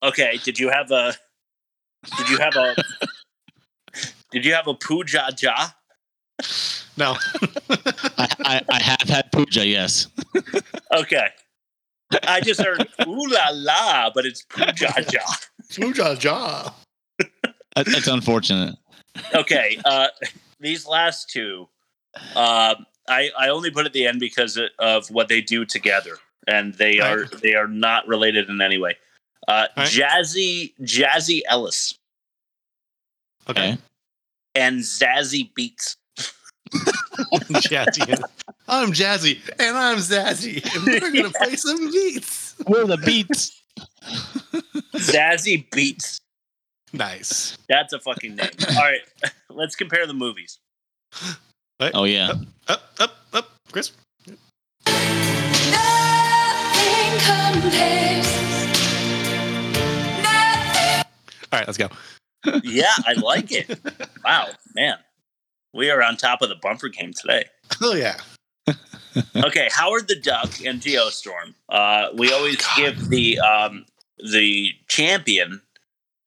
Okay. Did you have a? Did you have a? did you have a puja ja? No. I, I, I have had puja, yes. Okay. I just heard ooh la la, but it's puja ja. Smooja jaw. That- That's unfortunate. Okay. Uh, these last two, uh, I I only put at the end because of what they do together, and they Right. are they are not related in any way. Uh, Right. Jazzy Jazzy Ellis Okay. and Zazzy Beats. Jazzy. I'm Jazzy and I'm Zazzy. And we're gonna play some beats. We're the beats? Zazzy Beats. Nice. That's a fucking name. All right, let's compare the movies. Right? Oh, yeah. Up, up, up, Chris. Nothing compares. All right, let's go. Yeah, I like it. Wow, man, we are on top of the bumper game today. Oh yeah. okay, Howard the Duck and Geostorm. Uh, we always give the um, the champion.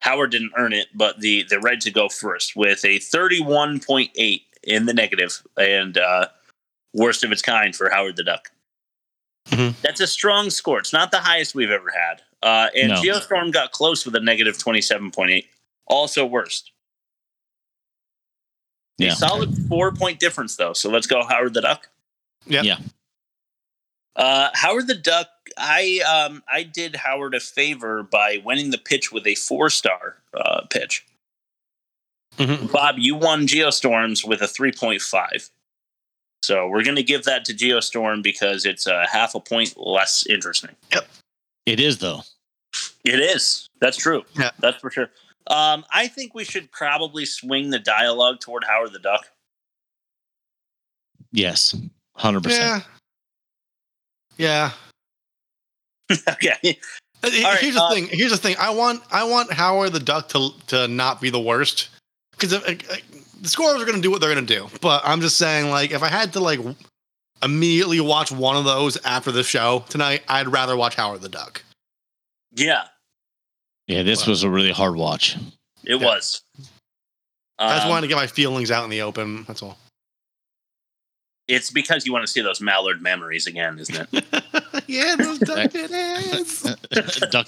Howard didn't earn it, but the the right to go first with a thirty one point eight in the negative and uh, worst of its kind for Howard the Duck. Mhm. That's a strong score. It's not the highest we've ever had. Uh, and No. Geostorm got close with a negative twenty seven point eight. Also worst. Yeah. A solid four point difference though. So let's go Howard the Duck. Yep. Yeah. Uh, Howard the Duck. I um I did Howard a favor by winning the pitch with a four star uh, pitch. Bob, you won Geostorms with a three point five. So we're going to give that to Geostorm because it's a half a point less interesting. Yep. It is though. It is. That's true. Yeah. That's for sure. Um, I think we should probably swing the dialogue toward Howard the Duck. Yes, hundred percent. Yeah. Yeah. okay. He- All right, here's the uh, thing. Here's the thing. I want I want Howard the Duck to to not be the worst because the scorers are going to do what they're going to do. But I'm just saying, like, if I had to like immediately watch one of those after the show tonight, I'd rather watch Howard the Duck. Yeah, Yeah, this was a really hard watch. it was. I just Um, wanted to get my feelings out in the open. That's all. It's because you want to see those Mallard memories again, isn't it? yeah, those duck ass. duck,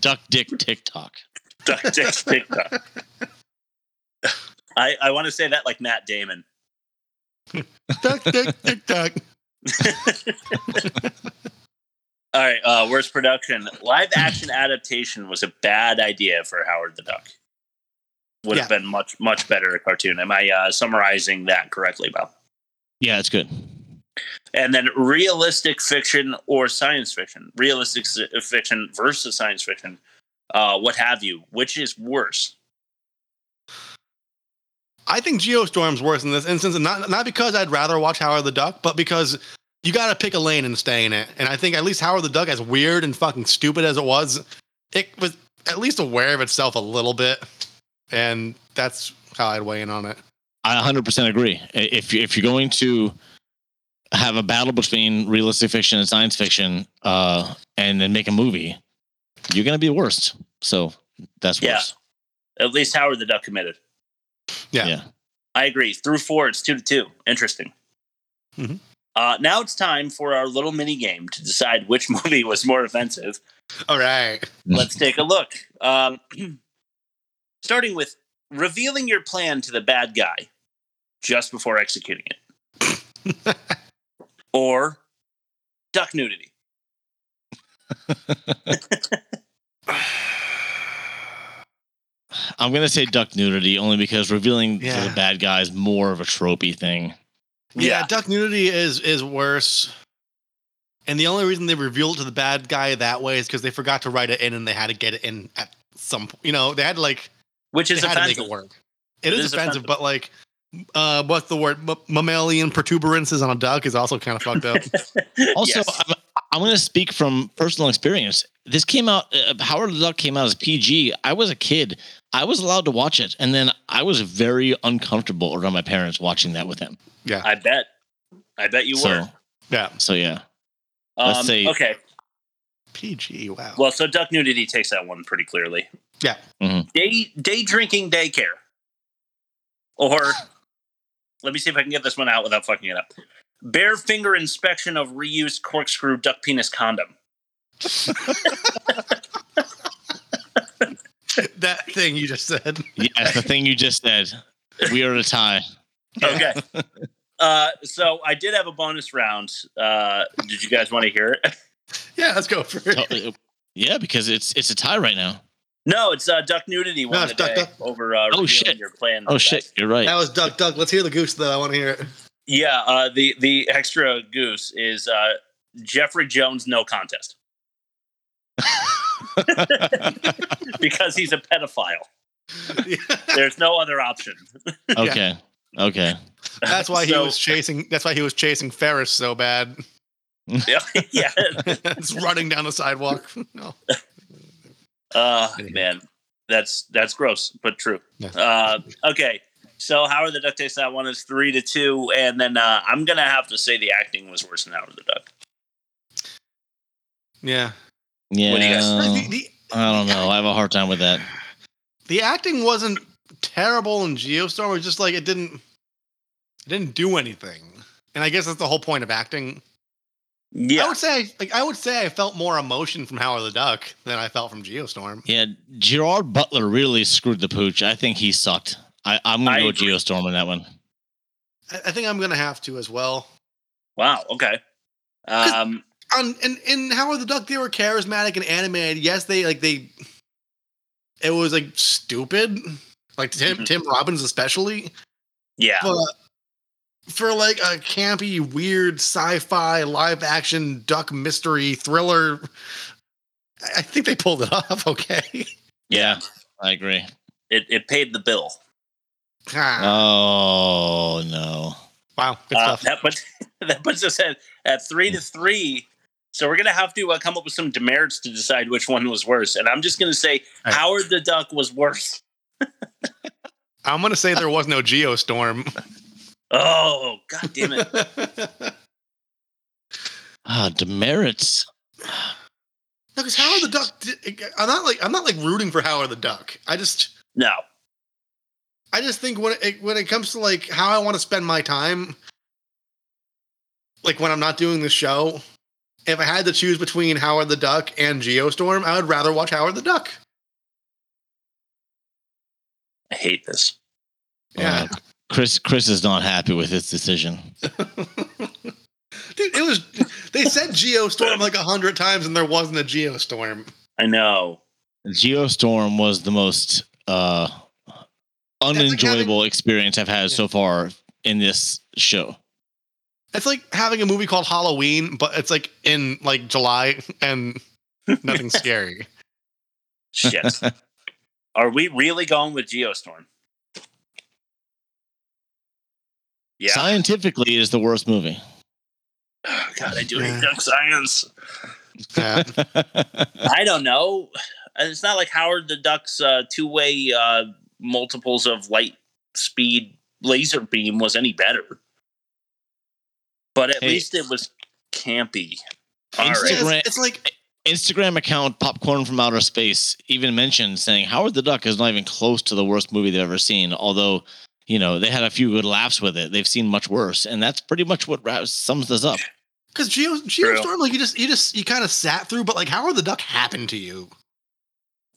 duck, dick, TikTok. Duck Dick TikTok. I, I want to say that like Matt Damon. duck, dick duck, duck. All right, uh, worst production. Live action adaptation was a bad idea for Howard the Duck. Would have been much much better a cartoon. Am I uh, summarizing that correctly, Bob? Yeah, it's good. And then realistic fiction or science fiction. Realistic s- fiction versus science fiction. Uh, what have you? Which is worse? I think Geostorm's worse in this instance, and not not because I'd rather watch Howard the Duck, but because you got to pick a lane and stay in it. And I think at least Howard the Duck, as weird and fucking stupid as it was, it was at least aware of itself a little bit, and that's how I'd weigh in on it. I 100% agree. If you- if you're going to have a battle between realistic fiction and science fiction, uh, and then make a movie, you're gonna be the worst. So that's Yeah. worse. At least Howard the Duck committed. Yeah. Yeah. I agree. Through four, it's two to two. Interesting. Mhm. Uh, now it's time for our little mini game to decide which movie was more offensive. All right. Let's take a look. Um, starting with revealing your plan to the bad guy just before executing it, or duck nudity. I'm gonna say duck nudity only because revealing to the bad guy is more of a tropey thing. Yeah, duck nudity is is worse. And the only reason they revealed it to the bad guy that way is because they forgot to write it in and they had to get it in at some point. You know, they had to like Which is they had to make it work. it is, offensive, but like uh what's the word? M- mammalian protuberances on a duck is also kind of fucked up. Also, I'm, I'm going to speak from personal experience. This came out. Uh, Howard the Duck came out as PG. I was a kid. I was allowed to watch it, and then I was very uncomfortable around my parents watching that with them. Yeah, I bet. I bet you so were. yeah. so yeah. Um, let's say- okay. PG. Wow. Well, so duck nudity takes that one pretty clearly. Yeah. Day day drinking daycare, or let me see if I can get this one out without fucking it up. Bare finger inspection of reused corkscrew duck penis condom. that thing you just said. Yes, the thing you just said. We are at a tie. Okay. uh, so I did have a bonus round. Uh, did you guys want to hear it? Yeah, let's go for it. Uh, Yeah, because it's it's a tie right now. No, it's uh, duck nudity one it's duck, today duck. over uh, Oh, revealing shit. your plan. Oh shit, you're right. That was Duck Duck. Let's hear the goose though. I want to hear it. Yeah, uh, the the extra goose is uh, Jeffrey Jones no contest because he's a pedophile. There's no other option. Okay. Okay. That's why he So- was chasing. That's why he was chasing Ferris so bad. yeah, yeah. it's running down the sidewalk. No. Uh, man, that's that's gross, but true. Yeah. Uh, okay, so Howard the Duck takes that one is three to two, and then uh, I'm gonna have to say the acting was worse than Howard the Duck. Yeah. Yeah. What do you guys- The, the, I don't know. I have a hard time with that. the acting wasn't terrible in Geostorm. It was just like it didn't. It didn't do anything. And I guess that's the whole point of acting. Yeah, I would say, like, I would say, I felt more emotion from Howard the Duck than I felt from Geostorm. Yeah, Gerard Butler really screwed the pooch. I think he sucked. I, I'm gonna I go with agree. Geostorm on that one. I, I think I'm gonna have to as well. Wow. Okay. Um, on and in Howard the Duck, they were charismatic and animated. Yes, they like they. It was like stupid, like Tim Tim Robbins especially. yeah. But for like a campy, weird sci-fi live action duck mystery thriller, I think they pulled it off. Okay. Yeah, I agree. It, it paid the bill. Ah, Oh no. wow, good Uh, stuff. that puts that puts us at, at three to three. So we're gonna have to uh, come up with some demerits to decide which one was worse. And I'm just gonna say Right. Howard the Duck was worse. I'm gonna say there was no geostorm. Oh god damn it! Ah, demerits. because Howard the Duck. did- I'm not like I'm not like rooting for Howard the Duck. I just No, I just think when it when it comes to like how I want to spend my time, like when I'm not doing the show, if I had to choose between Howard the Duck and Geostorm, I would rather watch Howard the Duck. I hate this. Yeah. Uh, Chris Chris is not happy with his decision. Dude, it was they said Geostorm like a hundred times and there wasn't a Geostorm. I know. Geostorm was the most uh unenjoyable experience I've had so far in this show. It's like having a movie called Halloween, but it's like in like July and nothing scary. Shit. Are we really going with Geostorm? Yeah. Scientifically, it is the worst movie. God, I do hate duck science. Yeah. I don't know. It's not like Howard the Duck's uh, two-way uh, multiples of light speed laser beam was any better. But at Hey. least it was campy. All right. Instagram, it's like Instagram account Popcorn from Outer Space even mentioned saying Howard the Duck is not even close to the worst movie they've ever seen. Although, you know, they had a few good laughs with it. They've seen much worse, and that's pretty much what sums this up. Because Geo Geostorm, like you just you just you kind of sat through, but like Howard the Duck happened to you.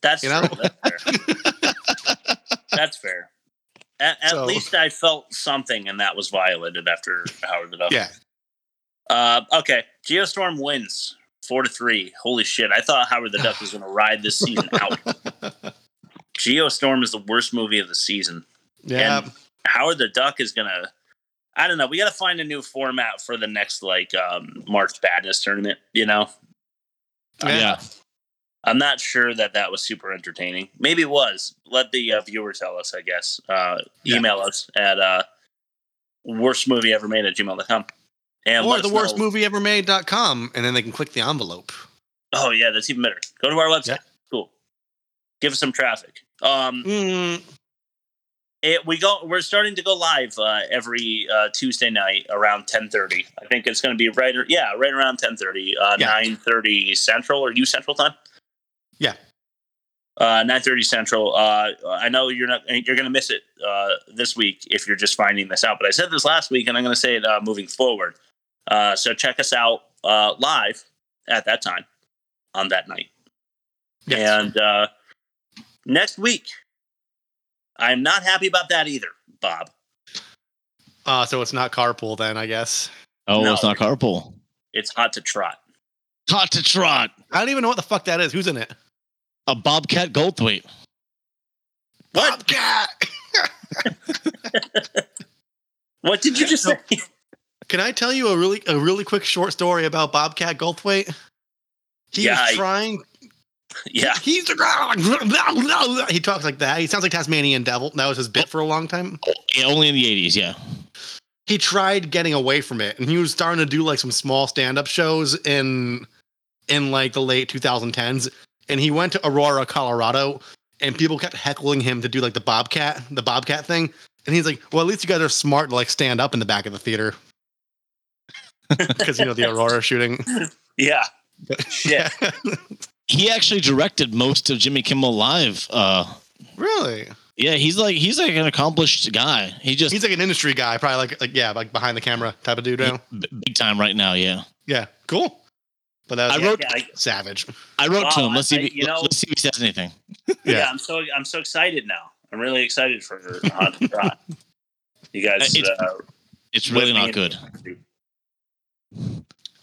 That's You know? true. That's fair. That's fair. At, at So- least I felt something, and that was violated after Howard the Duck. Yeah. Uh, okay, Geostorm wins four to three. Holy shit! I thought Howard the Duck was going to ride this season out. Geostorm is the worst movie of the season. Yeah. And Howard the Duck is gonna. I don't know. We got to find a new format for the next like um, March Badness tournament. You know, Yeah. I'm not sure that that was super entertaining. Maybe it was. Let the uh, viewer tell us. I guess. Uh, email us at uh, worst movie ever made at gmail.com. And or the worst know- movie ever made.com, and then they can click the envelope. Oh yeah, that's even better. Go to our website. Cool. Give us some traffic. Um, Mm, it, we go. We're starting to go live uh, every uh, Tuesday night around ten thirty. I think it's going to be right. Yeah, right around ten thirty. Uh, Yeah. Nine thirty Central or you Central time. Yeah. Uh, nine thirty Central. Uh, I know you're not. You're going to miss it uh, this week if you're just finding this out. But I said this last week, and I'm going to say it uh, moving forward. Uh, so check us out uh, live at that time on that night. And uh, next week, I'm not happy about that either, Bob. Uh, so it's not carpool then, I guess. Oh, No. it's not carpool. It's hot to trot. Hot to trot. I don't even know what the fuck that is. Who's in it? A Bobcat Goldthwait. What? Bobcat. What did you just say? Can I tell you a really a really quick short story about Bobcat Goldthwait? He's Yeah, I- trying. Yeah. He's the he talks like that. He sounds like Tasmanian Devil. That was his bit for a long time. Oh, yeah, only in the 80s, yeah. He tried getting away from it, and he was starting to do like some small stand up shows in in like the late 2010s. And he went to Aurora, Colorado, and people kept heckling him to do like the Bobcat, the Bobcat thing. And he's like, "Well, at least you guys are smart to like stand up in the back of the theater." Because you know the Aurora shooting. Yeah. yeah. He actually directed most of Jimmy Kimmel Live. Uh, really? yeah, he's like he's like an accomplished guy. He just He's like an industry guy, probably like like yeah, like behind the camera type of dude now. big time right now. Yeah, Yeah, cool. But that was I wrote Yeah, I- savage. I wrote to him. Let's I- see. If he, you know- let's see if he says anything. yeah. I'm so I'm so excited now. I'm really excited for hot to trot. You guys, It's- uh, It's really not good.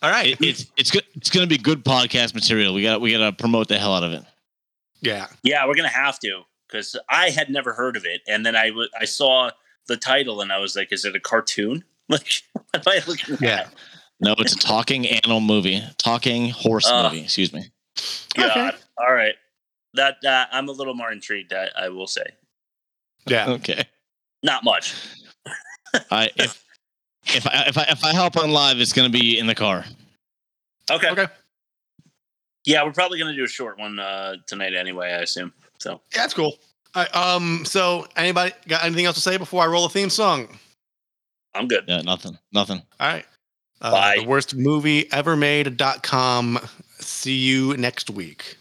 All right. It, it's it's good. It's going to be good podcast material. We got we got to promote the hell out of it. Yeah. Yeah, we're gonna have to because I had never heard of it, and then I w- I saw the title and I was like, "Is it a cartoon?" Like, what am I looking at? Yeah. No, it's a talking animal movie, talking horse Uh, movie. Excuse me. God. All right. That uh, I'm a little more intrigued. I, I will say, Yeah. Okay. not much. I if if I if I if I help on live, it's going to be in the car. Okay. Okay. Yeah, we're probably gonna do a short one uh, tonight anyway. I assume. So Yeah, that's cool. All right, um, so anybody got anything else to say before I roll a theme song? I'm good. Yeah, nothing, nothing. All right. Uh, Bye. The worst movie ever made.com. See you next week.